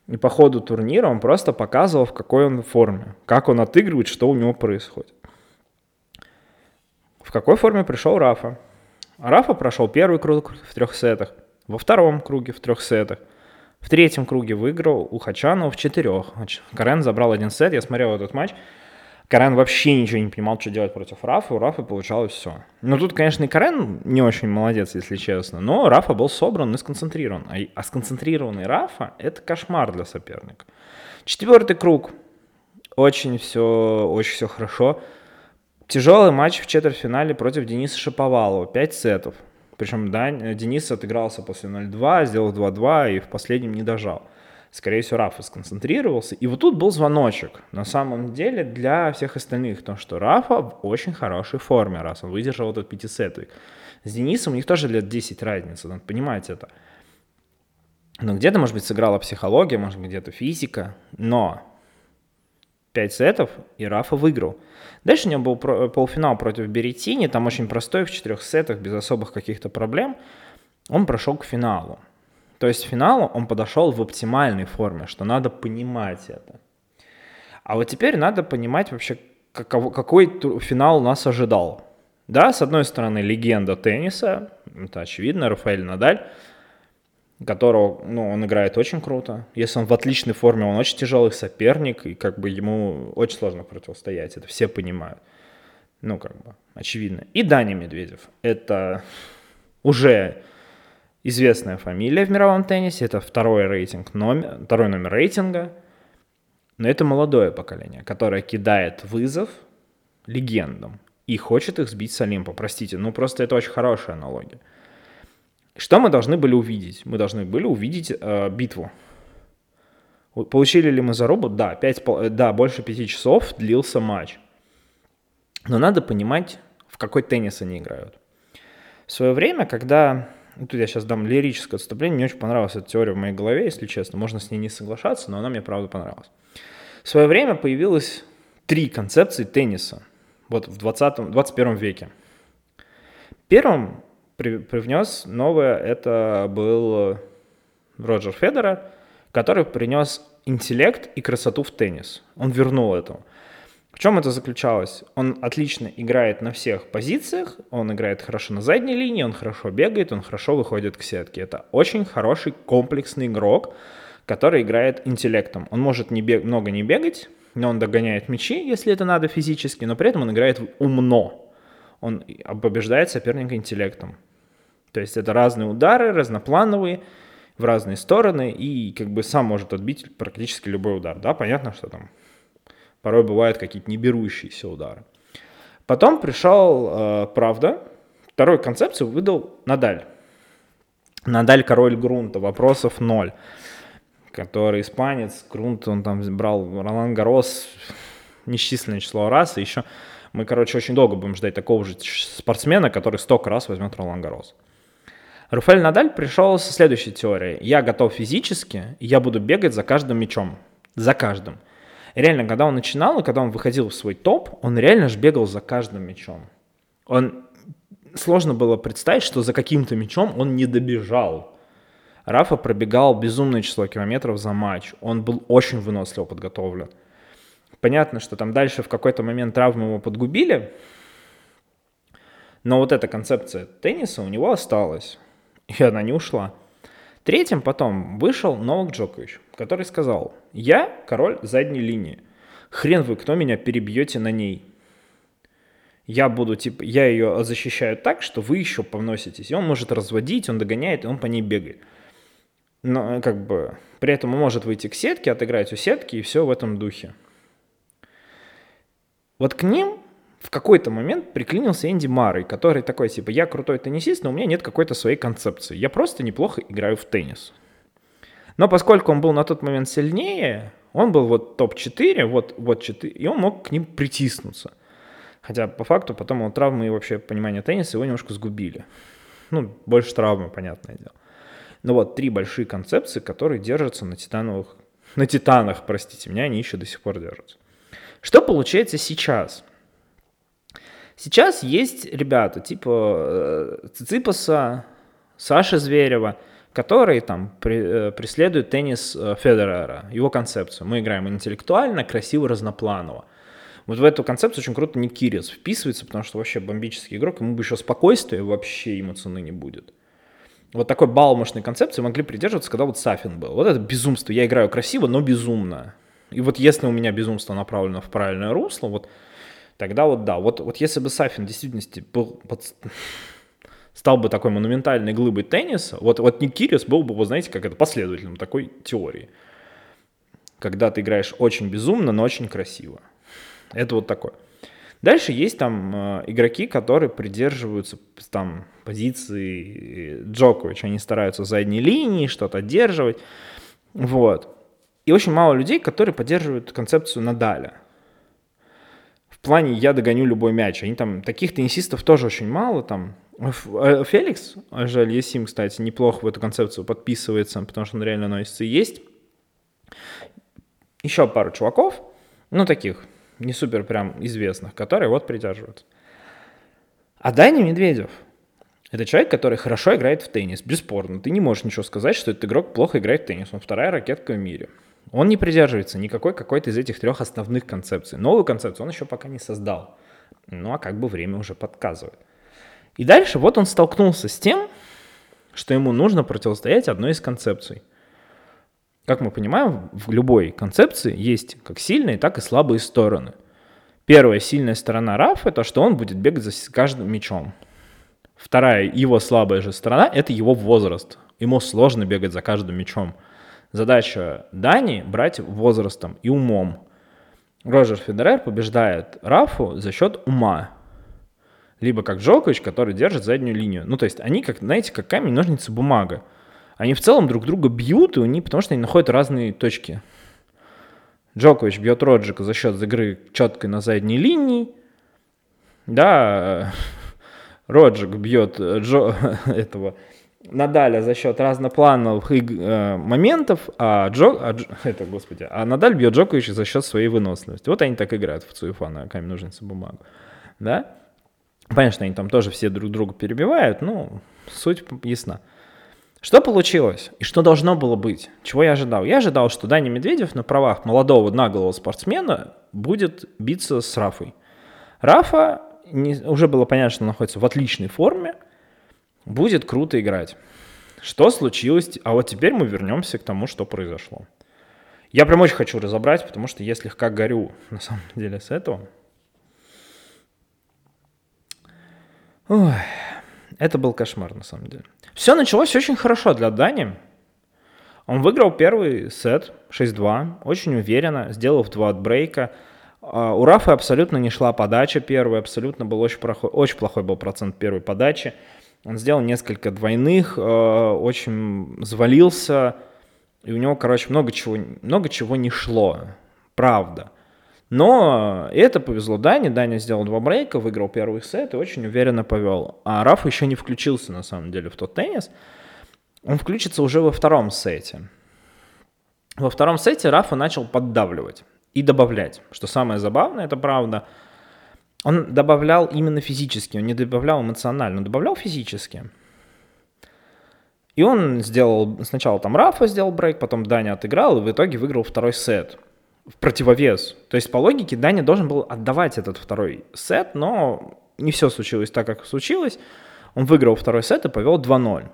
И по ходу турнира он просто показывал, в какой он форме, как он отыгрывает, что у него происходит. В какой форме пришел Рафа? Рафа прошел первый круг в трех сетах, Во втором круге в трех сетах. В третьем круге выиграл у Хачанова в четырех. Карен забрал один сет, я смотрел этот матч. Карен вообще ничего не понимал, что делать против Рафа, у Рафа получалось все. Ну тут, конечно, и Карен не очень молодец, если честно, но Рафа был собран и сконцентрирован. А, а сконцентрированный Рафа – это кошмар для соперника. Четвертый круг. Очень все, очень все хорошо. Тяжелый матч в четвертьфинале против Дениса Шаповалова. Пять сетов. Причем да, Денис отыгрался после 0-2, сделал 2-2 и в последнем не дожал скорее всего, Рафа сконцентрировался. И вот тут был звоночек, на самом деле, для всех остальных, то, что Рафа в очень хорошей форме, раз он выдержал этот пятисетовик. С Денисом у них тоже лет 10 разница, надо понимать это. Но где-то, может быть, сыграла психология, может быть, где-то физика, но 5 сетов, и Рафа выиграл. Дальше у него был полуфинал против Беретини, там очень простой, в четырех сетах, без особых каких-то проблем. Он прошел к финалу. То есть к финалу он подошел в оптимальной форме, что надо понимать это. А вот теперь надо понимать вообще, какой финал нас ожидал. Да, с одной стороны, легенда тенниса, это очевидно, Рафаэль Надаль, которого, ну, он играет очень круто. Если он в отличной форме, он очень тяжелый соперник, и как бы ему очень сложно противостоять, это все понимают. Ну, как бы, очевидно. И Даня Медведев. Это уже известная фамилия в мировом теннисе, это второй рейтинг, номер, второй номер рейтинга, но это молодое поколение, которое кидает вызов легендам и хочет их сбить с Олимпа. Простите, ну просто это очень хорошая аналогия. Что мы должны были увидеть? Мы должны были увидеть э, битву. Получили ли мы зарубу? Да, 5, да, больше пяти часов длился матч. Но надо понимать, в какой теннис они играют. В свое время, когда ну, тут я сейчас дам лирическое отступление, мне очень понравилась эта теория в моей голове, если честно, можно с ней не соглашаться, но она мне правда понравилась. В свое время появилось три концепции тенниса, вот в 20 21 веке. Первым при, привнес новое, это был Роджер Федерер, который принес интеллект и красоту в теннис. Он вернул это чем это заключалось? Он отлично играет на всех позициях, он играет хорошо на задней линии, он хорошо бегает, он хорошо выходит к сетке. Это очень хороший комплексный игрок, который играет интеллектом. Он может не бег, много не бегать, но он догоняет мячи, если это надо физически, но при этом он играет умно. Он побеждает соперника интеллектом. То есть это разные удары, разноплановые, в разные стороны, и как бы сам может отбить практически любой удар. Да, понятно, что там Порой бывают какие-то неберущиеся удары. Потом пришел э, «Правда». Вторую концепцию выдал Надаль. Надаль король грунта, вопросов ноль. Который испанец, грунт, он там брал Ролан Гарос несчисленное число раз. И еще мы, короче, очень долго будем ждать такого же спортсмена, который столько раз возьмет Ролан Гарос. Рафаэль Надаль пришел со следующей теорией. Я готов физически, и я буду бегать за каждым мячом. За каждым реально, когда он начинал, и когда он выходил в свой топ, он реально же бегал за каждым мячом. Он сложно было представить, что за каким-то мячом он не добежал. Рафа пробегал безумное число километров за матч. Он был очень выносливо подготовлен. Понятно, что там дальше в какой-то момент травмы его подгубили, но вот эта концепция тенниса у него осталась, и она не ушла. Третьим потом вышел Новак Джокович, который сказал, я король задней линии. Хрен вы, кто меня перебьете на ней. Я буду, типа, я ее защищаю так, что вы еще повноситесь. И он может разводить, он догоняет, и он по ней бегает. Но, как бы, при этом он может выйти к сетке, отыграть у сетки, и все в этом духе. Вот к ним в какой-то момент приклинился Энди Марой, который такой, типа, я крутой теннисист, но у меня нет какой-то своей концепции. Я просто неплохо играю в теннис. Но поскольку он был на тот момент сильнее, он был вот топ-4, вот, вот 4, и он мог к ним притиснуться. Хотя по факту потом его травмы и вообще понимание тенниса его немножко сгубили. Ну, больше травмы, понятное дело. Но вот три большие концепции, которые держатся на титановых, на титанах, простите меня, они еще до сих пор держатся. Что получается сейчас? Сейчас есть ребята типа э, Циципаса, Саши Зверева, которые там при, э, преследуют теннис э, Федерера, его концепцию. Мы играем интеллектуально, красиво, разнопланово. Вот в эту концепцию очень круто Ник Кирис вписывается, потому что вообще бомбический игрок, ему бы еще спокойствие, вообще ему цены не будет. вот такой балмошной концепции могли придерживаться, когда вот Сафин был. Вот это безумство. Я играю красиво, но безумно. И вот если у меня безумство направлено в правильное русло, вот тогда вот да. Вот, вот если бы Сафин в действительности был, под, стал бы такой монументальной глыбой тенниса, вот, вот Ник Кириус был бы, вы знаете, как это, последователем такой теории. Когда ты играешь очень безумно, но очень красиво. Это вот такое. Дальше есть там э, игроки, которые придерживаются там позиции Джоковича. Они стараются задней линии что-то одерживать. Вот. И очень мало людей, которые поддерживают концепцию Надаля. Плане «я догоню любой мяч». Они там, таких теннисистов тоже очень мало. Там. Э, Феликс, жаль, Есим, кстати, неплохо в эту концепцию подписывается, потому что он реально носится и есть. Еще пару чуваков, ну таких, не супер прям известных, которые вот придерживаются. А Даня Медведев – это человек, который хорошо играет в теннис, бесспорно. Ты не можешь ничего сказать, что этот игрок плохо играет в теннис. Он вторая ракетка в мире. Он не придерживается никакой какой-то из этих трех основных концепций. Новую концепцию он еще пока не создал. Ну, а как бы время уже подсказывает. И дальше вот он столкнулся с тем, что ему нужно противостоять одной из концепций. Как мы понимаем, в любой концепции есть как сильные, так и слабые стороны. Первая сильная сторона Раф – это что он будет бегать за каждым мячом. Вторая, его слабая же сторона – это его возраст. Ему сложно бегать за каждым мячом. Задача Дани – брать возрастом и умом. Роджер Федерер побеждает Рафу за счет ума. Либо как Джокович, который держит заднюю линию. Ну, то есть они, как, знаете, как камень, ножницы, бумага они в целом друг друга бьют, и они, потому что они находят разные точки. Джокович бьет Роджика за счет игры четкой на задней линии. Да, Роджик бьет Джо, этого Надаля за счет разноплановых э, моментов, а, Джо, а, Джо, это, господи, а Надаль бьет Джоковича за счет своей выносливости. Вот они так играют в Цуефа на камень, ножницы, бумагу. Да? Что они там тоже все друг друга перебивают, но суть ясна. Что получилось и что должно было быть? Чего я ожидал? Я ожидал, что Даня Медведев на правах молодого наглого спортсмена будет биться с Рафой. Рафа, не, уже было понятно, что находится в отличной форме, будет круто играть. Что случилось? А вот теперь мы вернемся к тому, что произошло. Я прям очень хочу разобрать, потому что я слегка горю, на самом деле, с этого. Ой, это был кошмар, на самом деле. Все началось очень хорошо для Дани. Он выиграл первый сет 6-2, очень уверенно, сделав два отбрейка. А, у Рафа абсолютно не шла подача первая, абсолютно был очень плохой, очень плохой был процент первой подачи. Он сделал несколько двойных, а, очень завалился, и у него, короче, много чего, много чего не шло, правда. Но это повезло Дане. Даня сделал два брейка, выиграл первый сет и очень уверенно повел. А Раф еще не включился, на самом деле, в тот теннис. Он включится уже во втором сете. Во втором сете Рафа начал поддавливать и добавлять. Что самое забавное, это правда. Он добавлял именно физически, он не добавлял эмоционально, он добавлял физически. И он сделал, сначала там Рафа сделал брейк, потом Даня отыграл, и в итоге выиграл второй сет в противовес. То есть, по логике, Даня должен был отдавать этот второй сет, но не все случилось так, как случилось. Он выиграл второй сет и повел 2-0.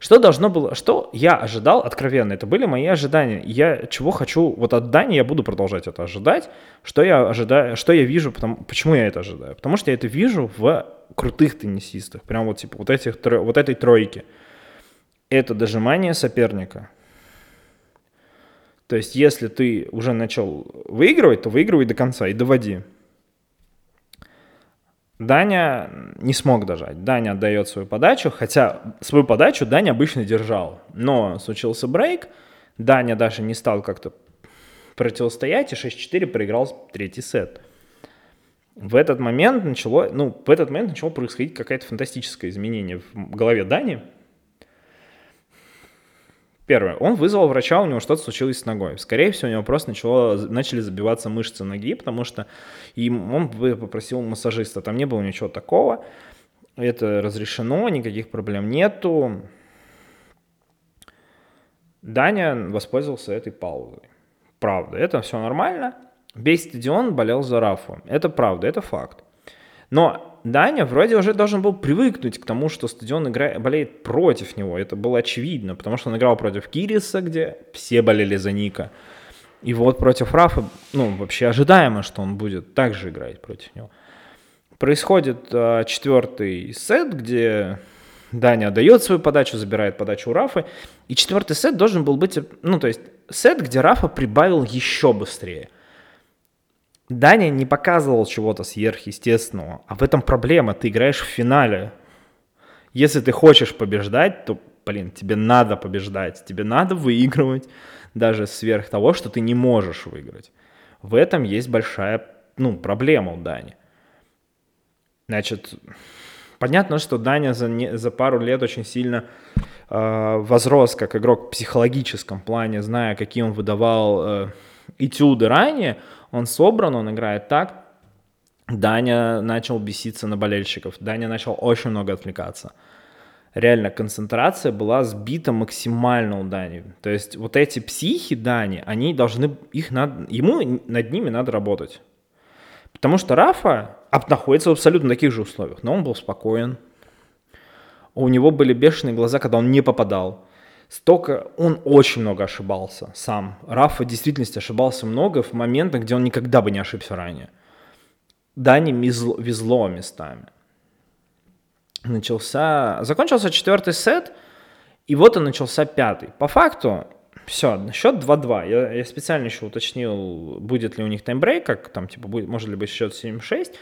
Что должно было, что я ожидал откровенно, это были мои ожидания. Я чего хочу, вот от Дани я буду продолжать это ожидать, что я ожидаю, что я вижу, потому, почему я это ожидаю. Потому что я это вижу в крутых теннисистах, прям вот типа вот, этих, вот этой тройки. Это дожимание соперника, то есть, если ты уже начал выигрывать, то выигрывай до конца и доводи. Даня не смог дожать. Даня отдает свою подачу, хотя свою подачу Даня обычно держал. Но случился брейк, Даня даже не стал как-то противостоять, и 6-4 проиграл третий сет. В этот момент начало, ну, в этот момент начало происходить какое-то фантастическое изменение в голове Дани – Первое. Он вызвал врача, у него что-то случилось с ногой. Скорее всего, у него просто начало, начали забиваться мышцы ноги, потому что и он попросил массажиста. Там не было ничего такого. Это разрешено, никаких проблем нету. Даня воспользовался этой паузой. Правда, это все нормально. Весь стадион болел за Рафу. Это правда, это факт. Но Даня вроде уже должен был привыкнуть к тому, что стадион играет, болеет против него. Это было очевидно, потому что он играл против Кириса, где все болели за Ника. И вот против Рафа, ну, вообще ожидаемо, что он будет также играть против него. Происходит э, четвертый сет, где Даня отдает свою подачу, забирает подачу у Рафа. И четвертый сет должен был быть, ну, то есть сет, где Рафа прибавил еще быстрее. Даня не показывал чего-то сверхъестественного, а в этом проблема. Ты играешь в финале. Если ты хочешь побеждать, то, блин, тебе надо побеждать, тебе надо выигрывать даже сверх того, что ты не можешь выиграть. В этом есть большая ну, проблема у Дани. Значит, понятно, что Даня за, не, за пару лет очень сильно э, возрос как игрок в психологическом плане, зная, какие он выдавал э, этюды ранее, он собран, он играет так. Даня начал беситься на болельщиков, Даня начал очень много отвлекаться реально концентрация была сбита максимально у Дани. То есть вот эти психи Дани, они должны, их надо, ему над ними надо работать. Потому что Рафа находится в абсолютно таких же условиях, но он был спокоен. У него были бешеные глаза, когда он не попадал. Столько, он очень много ошибался сам. Рафа в действительности ошибался много в моментах, где он никогда бы не ошибся ранее. Дани везло, везло местами начался, закончился четвертый сет, и вот и начался пятый. По факту, все, счет 2-2. Я, я специально еще уточнил, будет ли у них таймбрейк, как там, типа, будет, может ли быть счет 7-6.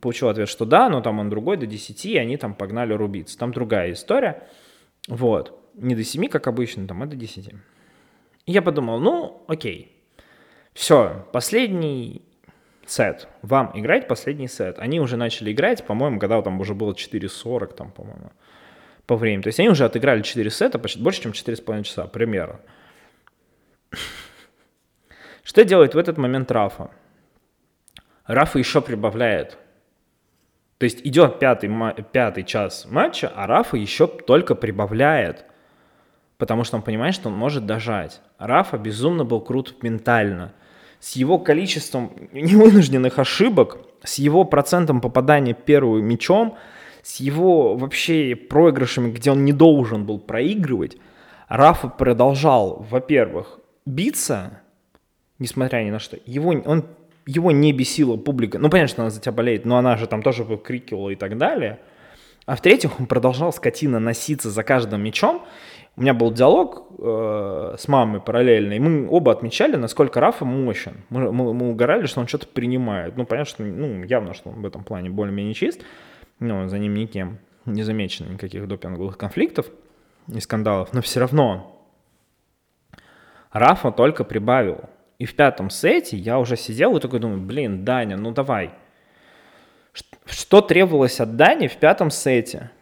Получил ответ, что да, но там он другой, до 10, и они там погнали рубиться. Там другая история. Вот. Не до 7, как обычно, там, а до 10. И я подумал, ну, окей. Все, последний сет. Вам играть последний сет. Они уже начали играть, по-моему, когда там уже было 4.40, там, по-моему, по времени. То есть они уже отыграли 4 сета, почти больше, чем 4,5 часа, примерно. Что делает в этот момент Рафа? Рафа еще прибавляет. То есть идет пятый, пятый час матча, а Рафа еще только прибавляет. Потому что он понимает, что он может дожать. Рафа безумно был крут ментально – с его количеством невынужденных ошибок, с его процентом попадания первым мячом, с его вообще проигрышами, где он не должен был проигрывать, Рафа продолжал, во-первых, биться, несмотря ни на что. Его, он, его не бесила публика. Ну, понятно, что она за тебя болеет, но она же там тоже выкрикивала и так далее. А в-третьих, он продолжал скотина носиться за каждым мячом, у меня был диалог э, с мамой параллельно, и мы оба отмечали, насколько Рафа мощен. Мы, мы, мы угорали, что он что-то принимает. Ну, понятно, что ну, явно, что он в этом плане более-менее чист, но за ним никем не замечено никаких допинговых конфликтов и скандалов, но все равно Рафа только прибавил. И в пятом сете я уже сидел и такой думаю, блин, Даня, ну давай. Что требовалось от Дани в пятом сете?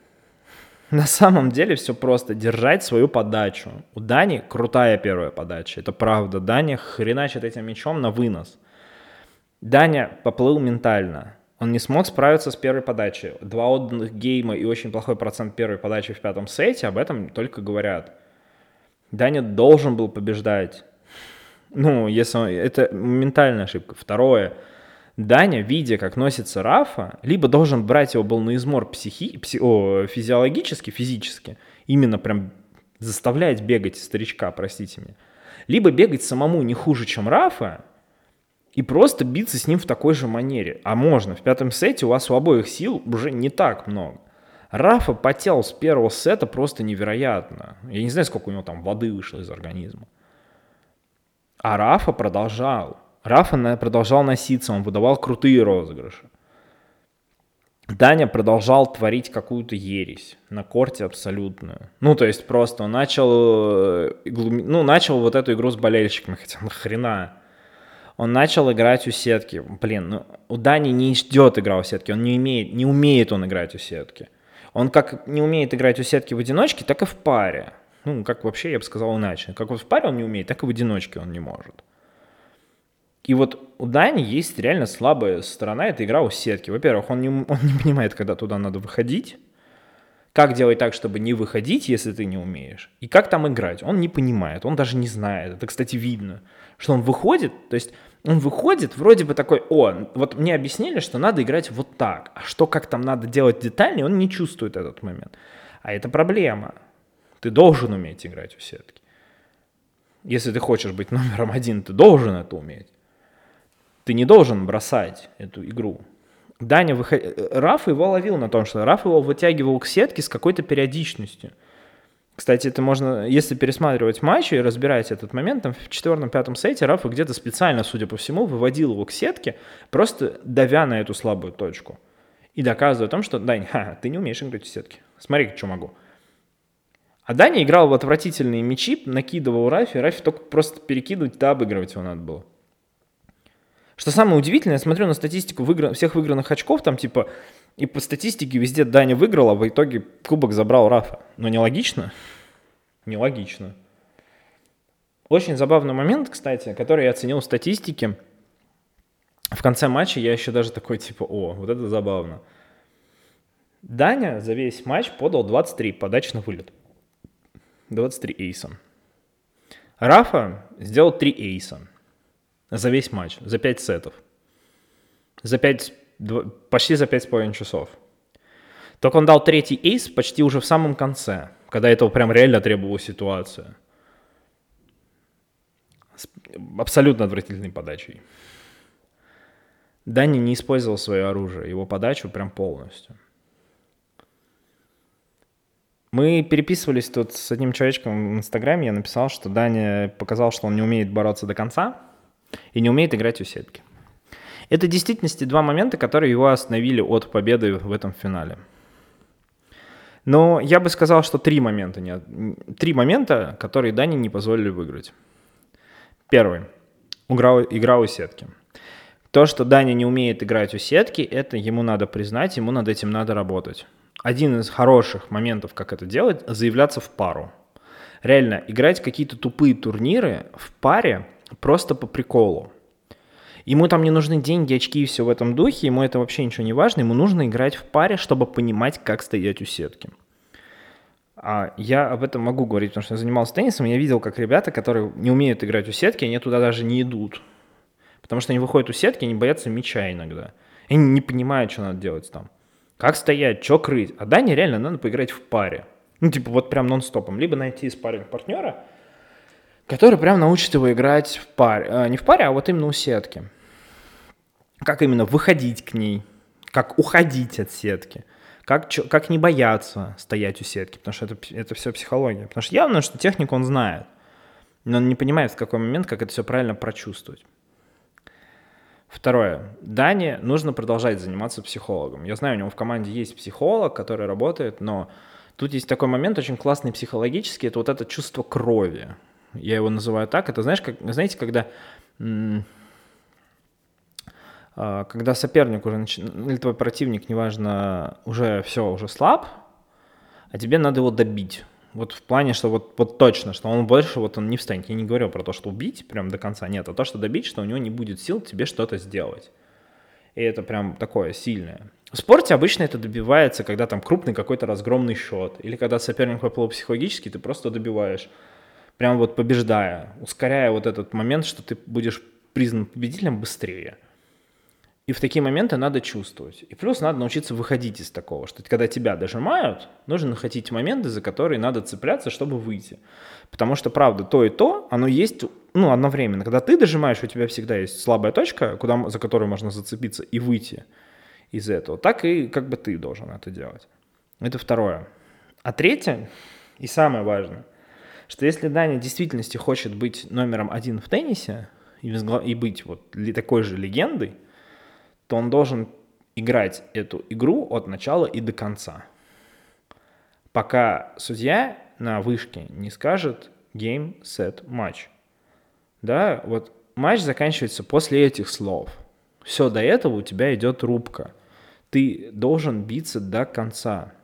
На самом деле все просто. Держать свою подачу. У Дани крутая первая подача. Это правда. Даня хреначит этим мячом на вынос. Даня поплыл ментально. Он не смог справиться с первой подачей. Два отданных гейма и очень плохой процент первой подачи в пятом сете об этом только говорят. Даня должен был побеждать. Ну, если он, это ментальная ошибка. Второе – Даня, видя, как носится Рафа, либо должен брать его был на измор психи, пси, о, физиологически, физически, именно прям заставлять бегать старичка, простите меня, либо бегать самому не хуже, чем Рафа, и просто биться с ним в такой же манере. А можно, в пятом сете у вас у обоих сил уже не так много. Рафа потел с первого сета просто невероятно. Я не знаю, сколько у него там воды вышло из организма. А Рафа продолжал. Рафа продолжал носиться, он выдавал крутые розыгрыши. Даня продолжал творить какую-то ересь на корте абсолютную. Ну, то есть просто он начал, э, ну, начал вот эту игру с болельщиками, хотя нахрена. Он начал играть у сетки. Блин, ну, у Дани не ждет игра у сетки, он не умеет, не умеет он играть у сетки. Он как не умеет играть у сетки в одиночке, так и в паре. Ну, как вообще, я бы сказал иначе. Как вот в паре он не умеет, так и в одиночке он не может. И вот у Дани есть реально слабая сторона, это игра у сетки. Во-первых, он не, он не понимает, когда туда надо выходить. как делать так, чтобы не выходить, если ты не умеешь, и как там играть. Он не понимает, он даже не знает. Это, кстати, видно, что он выходит, то есть он выходит вроде бы такой, о, вот мне объяснили, что надо играть вот так, а что, как там надо делать детальнее, он не чувствует этот момент. А это проблема. Ты должен уметь играть в сетки. Если ты хочешь быть номером один, ты должен это уметь. Ты не должен бросать эту игру. Даня выход... Раф его ловил на том, что Раф его вытягивал к сетке с какой-то периодичностью. Кстати, это можно, если пересматривать матчи и разбирать этот момент, там в четвертом-пятом сете Рафа где-то специально, судя по всему, выводил его к сетке, просто давя на эту слабую точку. И доказывая о том, что, Дань, ха, ты не умеешь играть в сетки. Смотри, что могу. А Даня играл в отвратительные мячи, накидывал Рафи, Рафи только просто перекидывать, да, обыгрывать его надо было. Что самое удивительное, я смотрю на статистику выигра... всех выигранных очков, там типа, и по статистике везде Даня выиграл, а в итоге кубок забрал Рафа. Но нелогично? Нелогично. Очень забавный момент, кстати, который я оценил в статистике. В конце матча я еще даже такой, типа, о, вот это забавно. Даня за весь матч подал 23 подач на вылет. 23 эйса. Рафа сделал 3 эйса за весь матч, за 5 сетов. За 5, почти за 5,5 часов. Только он дал третий эйс почти уже в самом конце, когда этого прям реально требовала ситуация. С абсолютно отвратительной подачей. Дани не использовал свое оружие, его подачу прям полностью. Мы переписывались тут с одним человечком в Инстаграме, я написал, что Даня показал, что он не умеет бороться до конца и не умеет играть у сетки. Это в действительности два момента, которые его остановили от победы в этом финале. Но я бы сказал, что три момента, не, три момента, которые Дани не позволили выиграть. Первый. Игра, игра у сетки. То, что Даня не умеет играть у сетки, это ему надо признать, ему над этим надо работать один из хороших моментов, как это делать, заявляться в пару. Реально, играть какие-то тупые турниры в паре просто по приколу. Ему там не нужны деньги, очки и все в этом духе, ему это вообще ничего не важно, ему нужно играть в паре, чтобы понимать, как стоять у сетки. А я об этом могу говорить, потому что я занимался теннисом, я видел, как ребята, которые не умеют играть у сетки, они туда даже не идут. Потому что они выходят у сетки, они боятся мяча иногда. Они не понимают, что надо делать там. Как стоять, что крыть. А Дане реально надо поиграть в паре. Ну, типа, вот прям нон-стопом. Либо найти спарринг партнера, который прям научит его играть в паре. А, не в паре, а вот именно у сетки. Как именно выходить к ней, как уходить от сетки, как, как не бояться стоять у сетки, потому что это, это все психология. Потому что явно, что технику он знает, но он не понимает в какой момент, как это все правильно прочувствовать. Второе. Дане нужно продолжать заниматься психологом. Я знаю, у него в команде есть психолог, который работает, но тут есть такой момент очень классный психологический, это вот это чувство крови. Я его называю так. Это знаешь, как, знаете, когда а, когда соперник уже начинает, или твой противник, неважно, уже все, уже слаб, а тебе надо его добить. Вот в плане, что вот, вот точно, что он больше, вот он не встанет. Я не говорю про то, что убить прям до конца, нет, а то, что добить, что у него не будет сил тебе что-то сделать. И это прям такое сильное. В спорте обычно это добивается, когда там крупный какой-то разгромный счет, или когда соперник попал психологически, ты просто добиваешь, прям вот побеждая, ускоряя вот этот момент, что ты будешь признан победителем быстрее. И в такие моменты надо чувствовать. И плюс надо научиться выходить из такого, что когда тебя дожимают, нужно находить моменты, за которые надо цепляться, чтобы выйти. Потому что, правда, то и то, оно есть ну, одновременно. Когда ты дожимаешь, у тебя всегда есть слабая точка, куда, за которую можно зацепиться и выйти из этого. Так и как бы ты должен это делать. Это второе. А третье, и самое важное, что если Даня в действительности хочет быть номером один в теннисе и, и быть вот такой же легендой, то он должен играть эту игру от начала и до конца. Пока судья на вышке не скажет game, set, match. Да, вот матч заканчивается после этих слов. Все, до этого у тебя идет рубка. Ты должен биться до конца.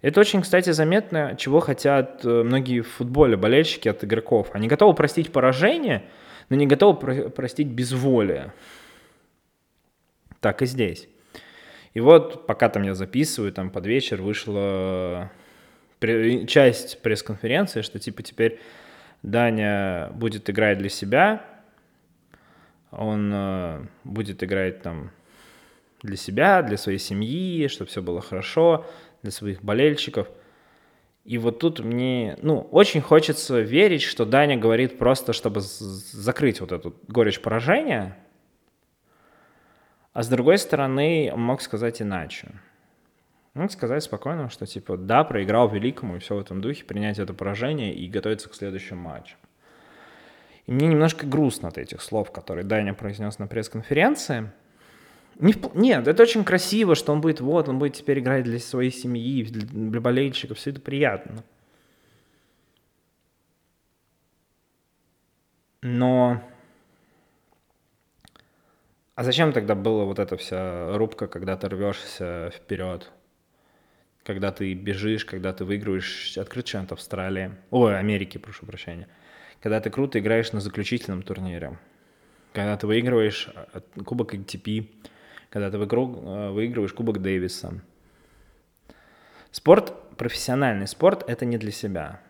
Это очень, кстати, заметно, чего хотят э, многие в футболе болельщики от игроков. Они готовы простить поражение, но не готовы простить безволие так и здесь. И вот пока там я записываю, там под вечер вышла часть пресс-конференции, что типа теперь Даня будет играть для себя, он э, будет играть там для себя, для своей семьи, чтобы все было хорошо, для своих болельщиков. И вот тут мне, ну, очень хочется верить, что Даня говорит просто, чтобы закрыть вот эту горечь поражения, а с другой стороны, он мог сказать иначе. Мог сказать спокойно, что типа, да, проиграл великому и все в этом духе, принять это поражение и готовиться к следующему матчу. И мне немножко грустно от этих слов, которые Даня произнес на пресс-конференции. Не. Нет, это очень красиво, что он будет, вот, он будет теперь играть для своей семьи, для болельщиков, все это приятно. Но... А зачем тогда была вот эта вся рубка, когда ты рвешься вперед? Когда ты бежишь, когда ты выигрываешь открытый чемпионат Австралии. Ой, Америки, прошу прощения когда ты круто играешь на заключительном турнире, когда ты выигрываешь э, Кубок ATP, когда ты э, выигрываешь Кубок Дэвиса. Спорт, профессиональный спорт – это не для себя.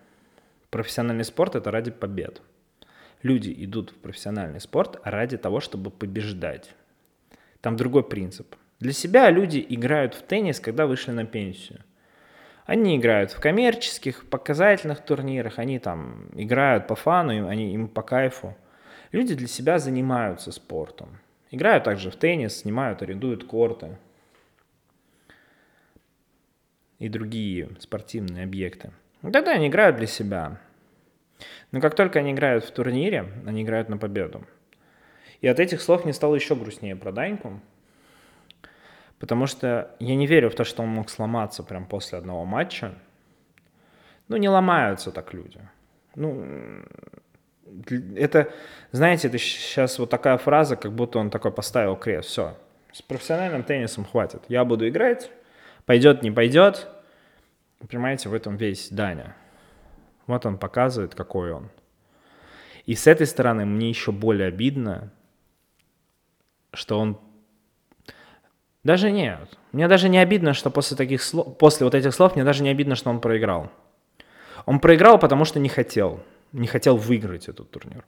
Профессиональный спорт – это ради побед. Люди идут в профессиональный спорт ради того, чтобы побеждать. Там другой принцип. Для себя люди играют в теннис, когда вышли на пенсию. Они играют в коммерческих, показательных турнирах, они там играют по фану, им, они, им по кайфу. Люди для себя занимаются спортом. Играют также в теннис, снимают, арендуют корты и другие спортивные объекты. И тогда они играют для себя. Но как только они играют в турнире, они играют на победу. И от этих слов мне стало еще грустнее про Даньку, Потому что я не верю в то, что он мог сломаться прям после одного матча. Ну, не ломаются так люди. Ну, это, знаете, это сейчас вот такая фраза, как будто он такой поставил крест. Все, с профессиональным теннисом хватит. Я буду играть, пойдет, не пойдет. Понимаете, в этом весь Даня. Вот он показывает, какой он. И с этой стороны мне еще более обидно, что он даже нет. Мне даже не обидно, что после таких слов, после вот этих слов, мне даже не обидно, что он проиграл. Он проиграл, потому что не хотел. Не хотел выиграть этот турнир.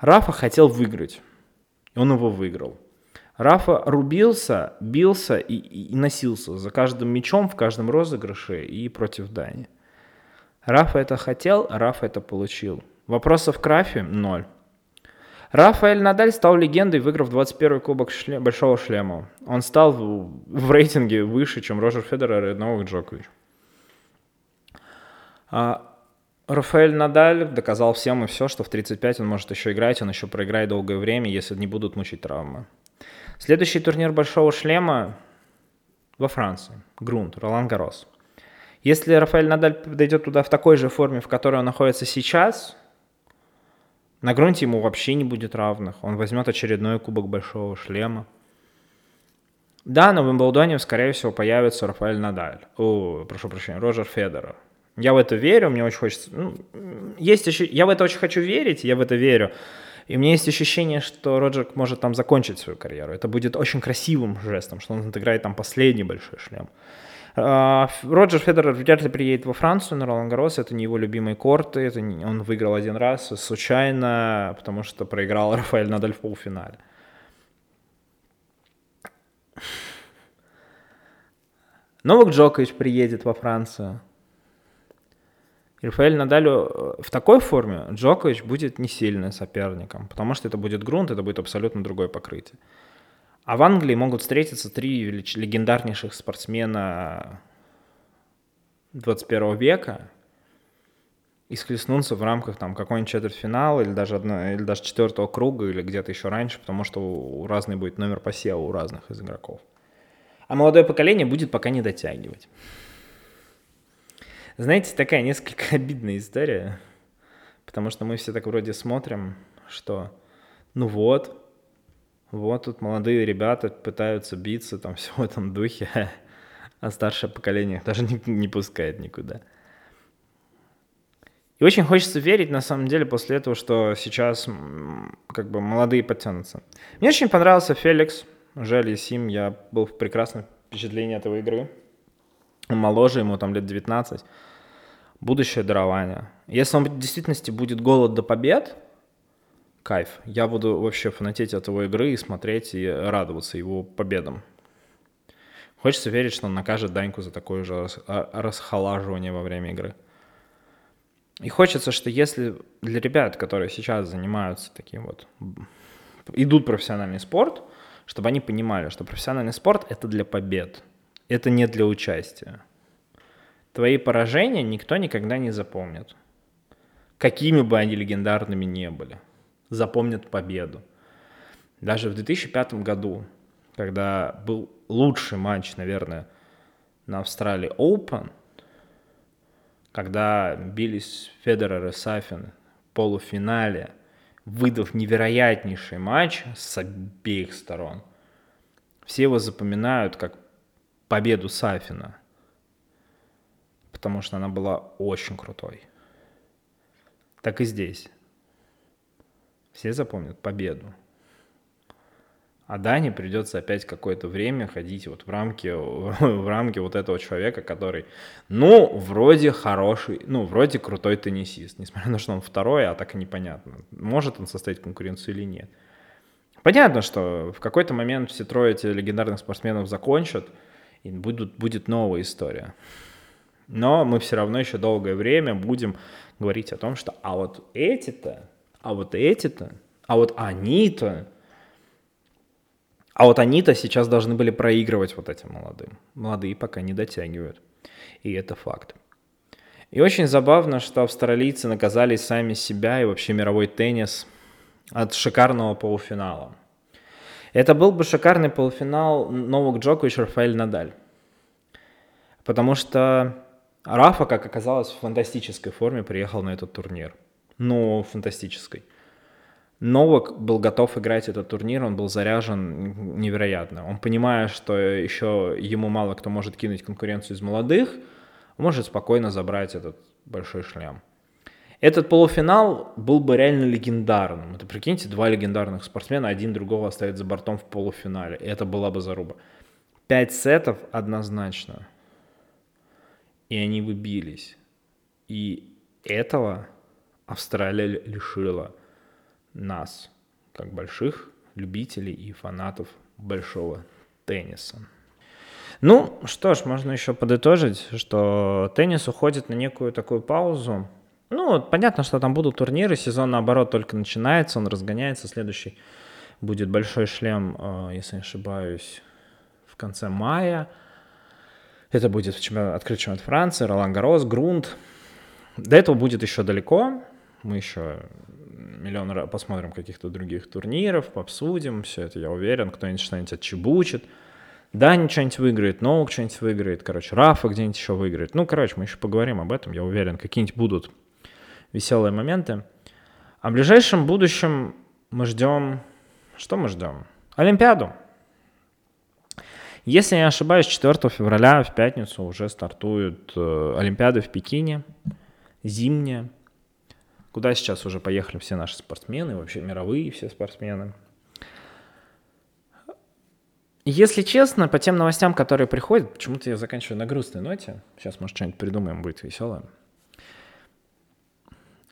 Рафа хотел выиграть. И он его выиграл. Рафа рубился, бился и, и носился за каждым мячом в каждом розыгрыше и против Дани. Рафа это хотел, Рафа это получил. Вопросов к Рафе – ноль. Рафаэль Надаль стал легендой, выиграв 21-й кубок шле... Большого шлема. Он стал в, в рейтинге выше, чем Роджер Федерер и Новак Джокович. А Рафаэль Надаль доказал всем и все, что в 35 он может еще играть, он еще проиграет долгое время, если не будут мучить травмы. Следующий турнир Большого шлема во Франции. Грунт, Ролан Гарос. Если Рафаэль Надаль подойдет туда в такой же форме, в которой он находится сейчас, на грунте ему вообще не будет равных. Он возьмет очередной кубок большого шлема. Да, на Вимблдоне, скорее всего, появится Рафаэль Надаль. О, прошу прощения, Роджер Федерер. Я в это верю, мне очень хочется... Ну, есть еще... Я в это очень хочу верить, я в это верю. И у меня есть ощущение, что Роджер может там закончить свою карьеру. Это будет очень красивым жестом, что он отыграет там последний большой шлем. А, Роджер Федерер вряд ли приедет во Францию на Ролан Гарос, это не его любимые корты, это не, он выиграл один раз случайно, потому что проиграл Рафаэль Надаль в полуфинале. Новак Джокович приедет во Францию. И Рафаэль Надалю э, в такой форме Джокович будет не сильным соперником, потому что это будет грунт, это будет абсолютно другое покрытие. А в Англии могут встретиться три легендарнейших спортсмена 21 века и схлестнуться в рамках там какой-нибудь четвертьфинала или даже, одно, или даже четвертого круга или где-то еще раньше, потому что у разный будет номер посева у разных из игроков. А молодое поколение будет пока не дотягивать. Знаете, такая несколько обидная история, потому что мы все так вроде смотрим, что ну вот, вот тут молодые ребята пытаются биться, там все в этом духе, а старшее поколение даже не, не пускает никуда. И очень хочется верить, на самом деле, после этого, что сейчас как бы молодые подтянутся. Мне очень понравился Феликс, Жаль, Сим, я был в прекрасном впечатления от его игры. Моложе, ему там лет 19. Будущее дарование. Если он в действительности будет голод до побед, кайф. Я буду вообще фанатеть от его игры и смотреть и радоваться его победам. Хочется верить, что он накажет Даньку за такое же а, расхолаживание во время игры. И хочется, что если для ребят, которые сейчас занимаются таким вот, идут в профессиональный спорт, чтобы они понимали, что профессиональный спорт — это для побед, это не для участия. Твои поражения никто никогда не запомнит. Какими бы они легендарными не были. Запомнят победу. Даже в 2005 году, когда был лучший матч, наверное, на Австралии Open, когда бились Федерер и Сафин в полуфинале, выдав невероятнейший матч с обеих сторон. Все его запоминают как победу Сафина, потому что она была очень крутой. Так и здесь. Все запомнят победу. А Дане придется опять какое-то время ходить вот в рамки, в рамки вот этого человека, который, ну, вроде хороший, ну, вроде крутой теннисист, несмотря на то, что он второй, а так и непонятно, может он составить конкуренцию или нет. Понятно, что в какой-то момент все трое этих легендарных спортсменов закончат, и будут, будет новая история. Но мы все равно еще долгое время будем говорить о том, что а вот эти-то, а вот эти-то, а вот они-то, а вот они-то сейчас должны были проигрывать вот этим молодым. Молодые пока не дотягивают. И это факт. И очень забавно, что австралийцы наказали сами себя и вообще мировой теннис от шикарного полуфинала. Это был бы шикарный полуфинал Новак Джокович Рафаэль Надаль. Потому что Рафа, как оказалось, в фантастической форме приехал на этот турнир. Ну, фантастической. Новак был готов играть этот турнир, он был заряжен невероятно. Он понимая, что еще ему мало кто может кинуть конкуренцию из молодых, может спокойно забрать этот большой шлем. Этот полуфинал был бы реально легендарным. Это, прикиньте, два легендарных спортсмена, один другого оставит за бортом в полуфинале. И это была бы заруба. Пять сетов однозначно. И они выбились. И этого Австралия лишила нас, как больших любителей и фанатов большого тенниса. Ну, что ж, можно еще подытожить, что теннис уходит на некую такую паузу. Ну, понятно, что там будут турниры, сезон, наоборот, только начинается, он разгоняется. Следующий будет большой шлем, э, если не ошибаюсь, в конце мая. Это будет чемпионат, открытый чемпионат Франции, Ролан Гарос, Грунт. До этого будет еще далеко. Мы еще миллион раз посмотрим каких-то других турниров, обсудим все это, я уверен, кто-нибудь что-нибудь отчебучит. Дани что-нибудь выиграет, Ноук что-нибудь выиграет, короче, Рафа где-нибудь еще выиграет. Ну, короче, мы еще поговорим об этом, я уверен, какие-нибудь будут веселые моменты. А в ближайшем будущем мы ждем... Что мы ждем? Олимпиаду. Если я не ошибаюсь, 4 февраля в пятницу уже стартуют э, Олимпиады в Пекине, зимняя куда сейчас уже поехали все наши спортсмены, вообще мировые все спортсмены. Если честно, по тем новостям, которые приходят, почему-то я заканчиваю на грустной ноте. Сейчас, может, что-нибудь придумаем, будет веселое.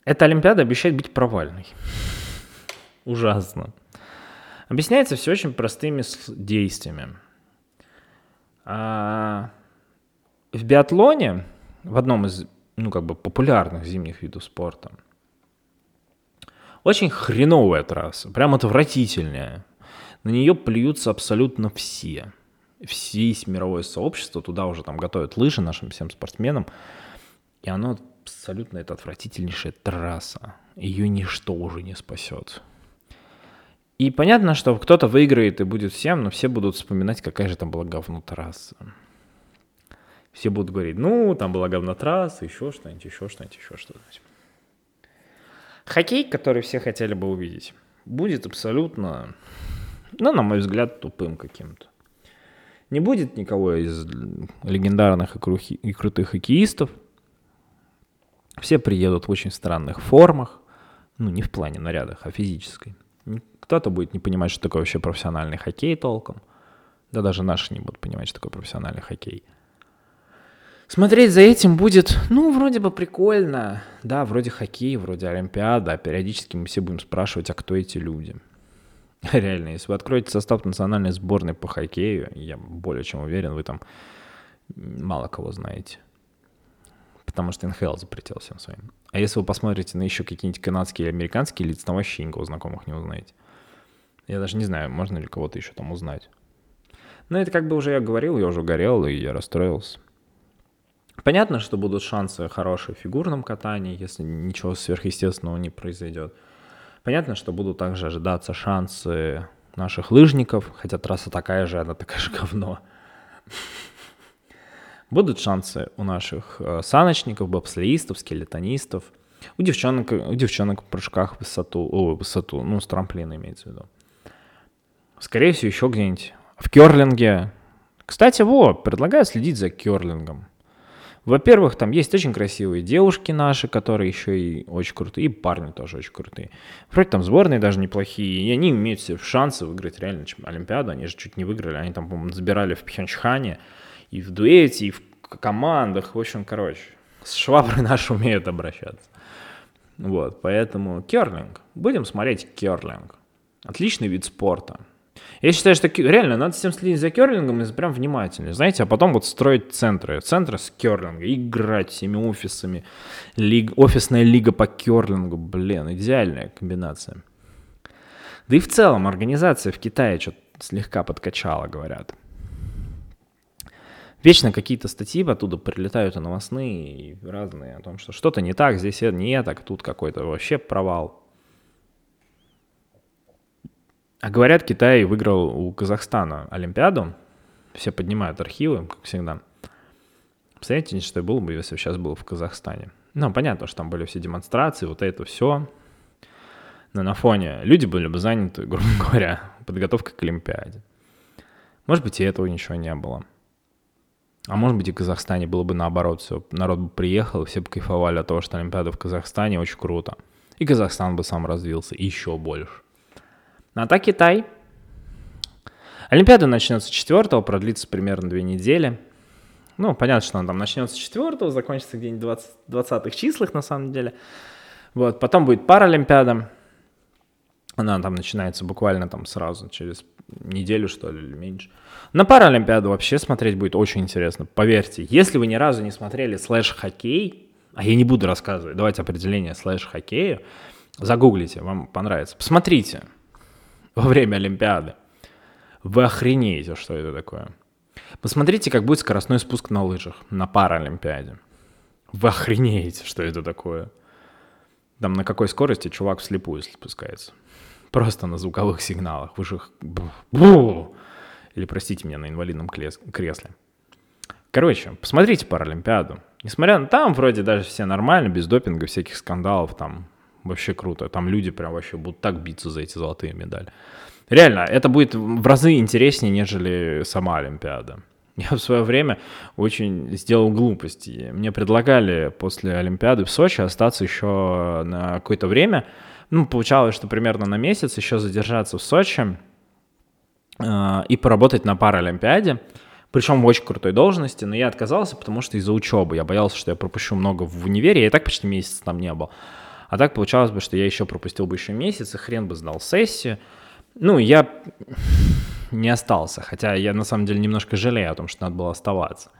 Эта Олимпиада обещает быть провальной. Ужасно. Объясняется все очень простыми действиями. А в биатлоне, в одном из ну, как бы популярных зимних видов спорта, очень хреновая трасса, прям отвратительная. На нее плюются абсолютно все. Все мировое сообщество туда уже там готовят лыжи нашим всем спортсменам. И оно абсолютно это отвратительнейшая трасса. Ее ничто уже не спасет. И понятно, что кто-то выиграет и будет всем, но все будут вспоминать, какая же там была говно трасса. Все будут говорить, ну, там была говно трасса, еще что-нибудь, еще что-нибудь, еще что-нибудь. Хоккей, который все хотели бы увидеть, будет абсолютно, ну, на мой взгляд, тупым каким-то. Не будет никого из легендарных и, крухи, и крутых хоккеистов. Все приедут в очень странных формах. Ну, не в плане нарядах, а физической. Кто-то будет не понимать, что такое вообще профессиональный хоккей толком. Да даже наши не будут понимать, что такое профессиональный хоккей. Смотреть за этим будет, ну, вроде бы прикольно. Да, вроде хоккей, вроде Олимпиада. А периодически мы все будем спрашивать, а кто эти люди? Реально, если вы откроете состав национальной сборной по хоккею, я более чем уверен, вы там мало кого знаете. Потому что НХЛ запретил всем своим. А если вы посмотрите на еще какие-нибудь канадские или американские лица, там вообще никого знакомых не узнаете. Я даже не знаю, можно ли кого-то еще там узнать. Но это как бы уже я говорил, я уже горел, и я расстроился. Понятно, что будут шансы хорошие в фигурном катании, если ничего сверхъестественного не произойдет. Понятно, что будут также ожидаться шансы наших лыжников, хотя трасса такая же, она такая же говно. Будут шансы у наших э, саночников, бобслеистов, скелетонистов, у девчонок, у девчонок в прыжках высоту, о, высоту, ну, с трамплина имеется в виду. Скорее всего, еще где-нибудь в керлинге. Кстати, вот, предлагаю следить за керлингом. Во-первых, там есть очень красивые девушки наши, которые еще и очень крутые, и парни тоже очень крутые. Вроде там сборные даже неплохие, и они имеют все шансы выиграть реально Олимпиаду. Они же чуть не выиграли, они там, по-моему, забирали в Пхенчхане, и в дуэте, и в командах. В общем, короче, с шваброй наши умеют обращаться. Вот, поэтому керлинг. Будем смотреть керлинг. Отличный вид спорта. Я считаю, что реально надо всем следить за керлингом и прям внимательно, знаете, а потом вот строить центры, центры с керлинга, играть всеми офисами, лиг, офисная лига по керлингу, блин, идеальная комбинация. Да и в целом организация в Китае что-то слегка подкачала, говорят. Вечно какие-то статьи оттуда прилетают и новостные, и разные, о том, что что-то не так, здесь не так, тут какой-то вообще провал. А говорят, Китай выиграл у Казахстана Олимпиаду. Все поднимают архивы, как всегда. Представляете, что было бы, если бы сейчас был в Казахстане? Ну, понятно, что там были все демонстрации, вот это все. Но на фоне люди были бы заняты, грубо говоря, подготовкой к Олимпиаде. Может быть, и этого ничего не было. А может быть, и в Казахстане было бы наоборот все. Народ бы приехал, все бы кайфовали от того, что Олимпиада в Казахстане очень круто. И Казахстан бы сам развился еще больше. А так Китай. Олимпиада начнется 4 продлится примерно две недели. Ну, понятно, что она там начнется 4 закончится где-нибудь в 20, 20 числах на самом деле. Вот, потом будет Паралимпиада. Она там начинается буквально там сразу, через неделю, что ли, или меньше. На Паралимпиаду вообще смотреть будет очень интересно. Поверьте, если вы ни разу не смотрели слэш-хоккей, а я не буду рассказывать, давайте определение слэш-хоккея, загуглите, вам понравится. Посмотрите, во время Олимпиады. Вы охренеете, что это такое. Посмотрите, как будет скоростной спуск на лыжах на Паралимпиаде. Вы охренеете, что это такое. Там на какой скорости чувак вслепую спускается. Просто на звуковых сигналах. Вы же... Или, простите меня, на инвалидном кресле. Короче, посмотрите Паралимпиаду. Несмотря на там, вроде даже все нормально, без допинга, всяких скандалов, там Вообще круто. Там люди прям вообще будут так биться за эти золотые медали. Реально, это будет в разы интереснее, нежели сама Олимпиада. Я в свое время очень сделал глупости. Мне предлагали после Олимпиады в Сочи остаться еще на какое-то время. Ну, получалось, что примерно на месяц еще задержаться в Сочи э, и поработать на Паралимпиаде. Причем в очень крутой должности, но я отказался, потому что из-за учебы. Я боялся, что я пропущу много в универе. Я и так почти месяц там не был. А так получалось бы, что я еще пропустил бы еще месяц, и хрен бы сдал сессию. Ну, я не остался, хотя я на самом деле немножко жалею о том, что надо было оставаться.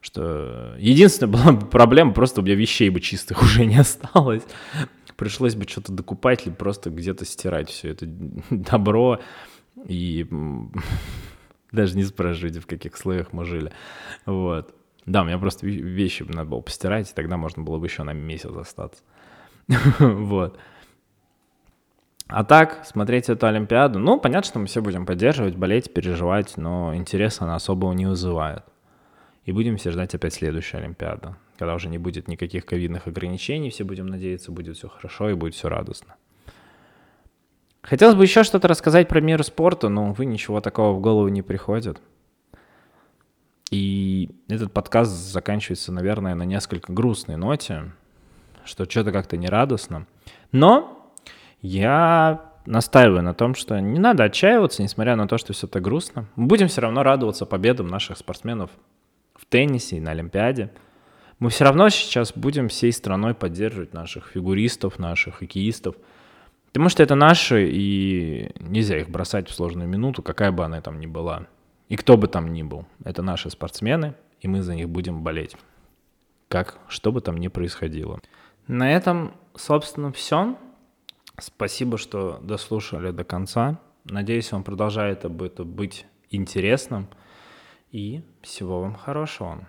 Что единственная была проблема, просто у меня вещей бы чистых уже не осталось. Пришлось бы что-то докупать или просто где-то стирать все это добро. И даже не спрашивайте, в каких слоях мы жили. Вот. Да, у меня просто вещи надо было постирать, и тогда можно было бы еще на месяц остаться. вот. А так, смотреть эту Олимпиаду, ну, понятно, что мы все будем поддерживать, болеть, переживать, но интереса она особого не вызывает. И будем все ждать опять следующую Олимпиаду, когда уже не будет никаких ковидных ограничений, все будем надеяться, будет все хорошо и будет все радостно. Хотелось бы еще что-то рассказать про мир спорта, но, увы, ничего такого в голову не приходит. И этот подкаст заканчивается, наверное, на несколько грустной ноте, что что-то как-то нерадостно. Но я настаиваю на том, что не надо отчаиваться, несмотря на то, что все так грустно. Мы будем все равно радоваться победам наших спортсменов в теннисе и на Олимпиаде. Мы все равно сейчас будем всей страной поддерживать наших фигуристов, наших хоккеистов. Потому что это наши, и нельзя их бросать в сложную минуту, какая бы она там ни была. И кто бы там ни был. Это наши спортсмены, и мы за них будем болеть. Как, что бы там ни происходило. На этом, собственно, все. Спасибо, что дослушали до конца. Надеюсь, вам продолжает это быть интересным. И всего вам хорошего.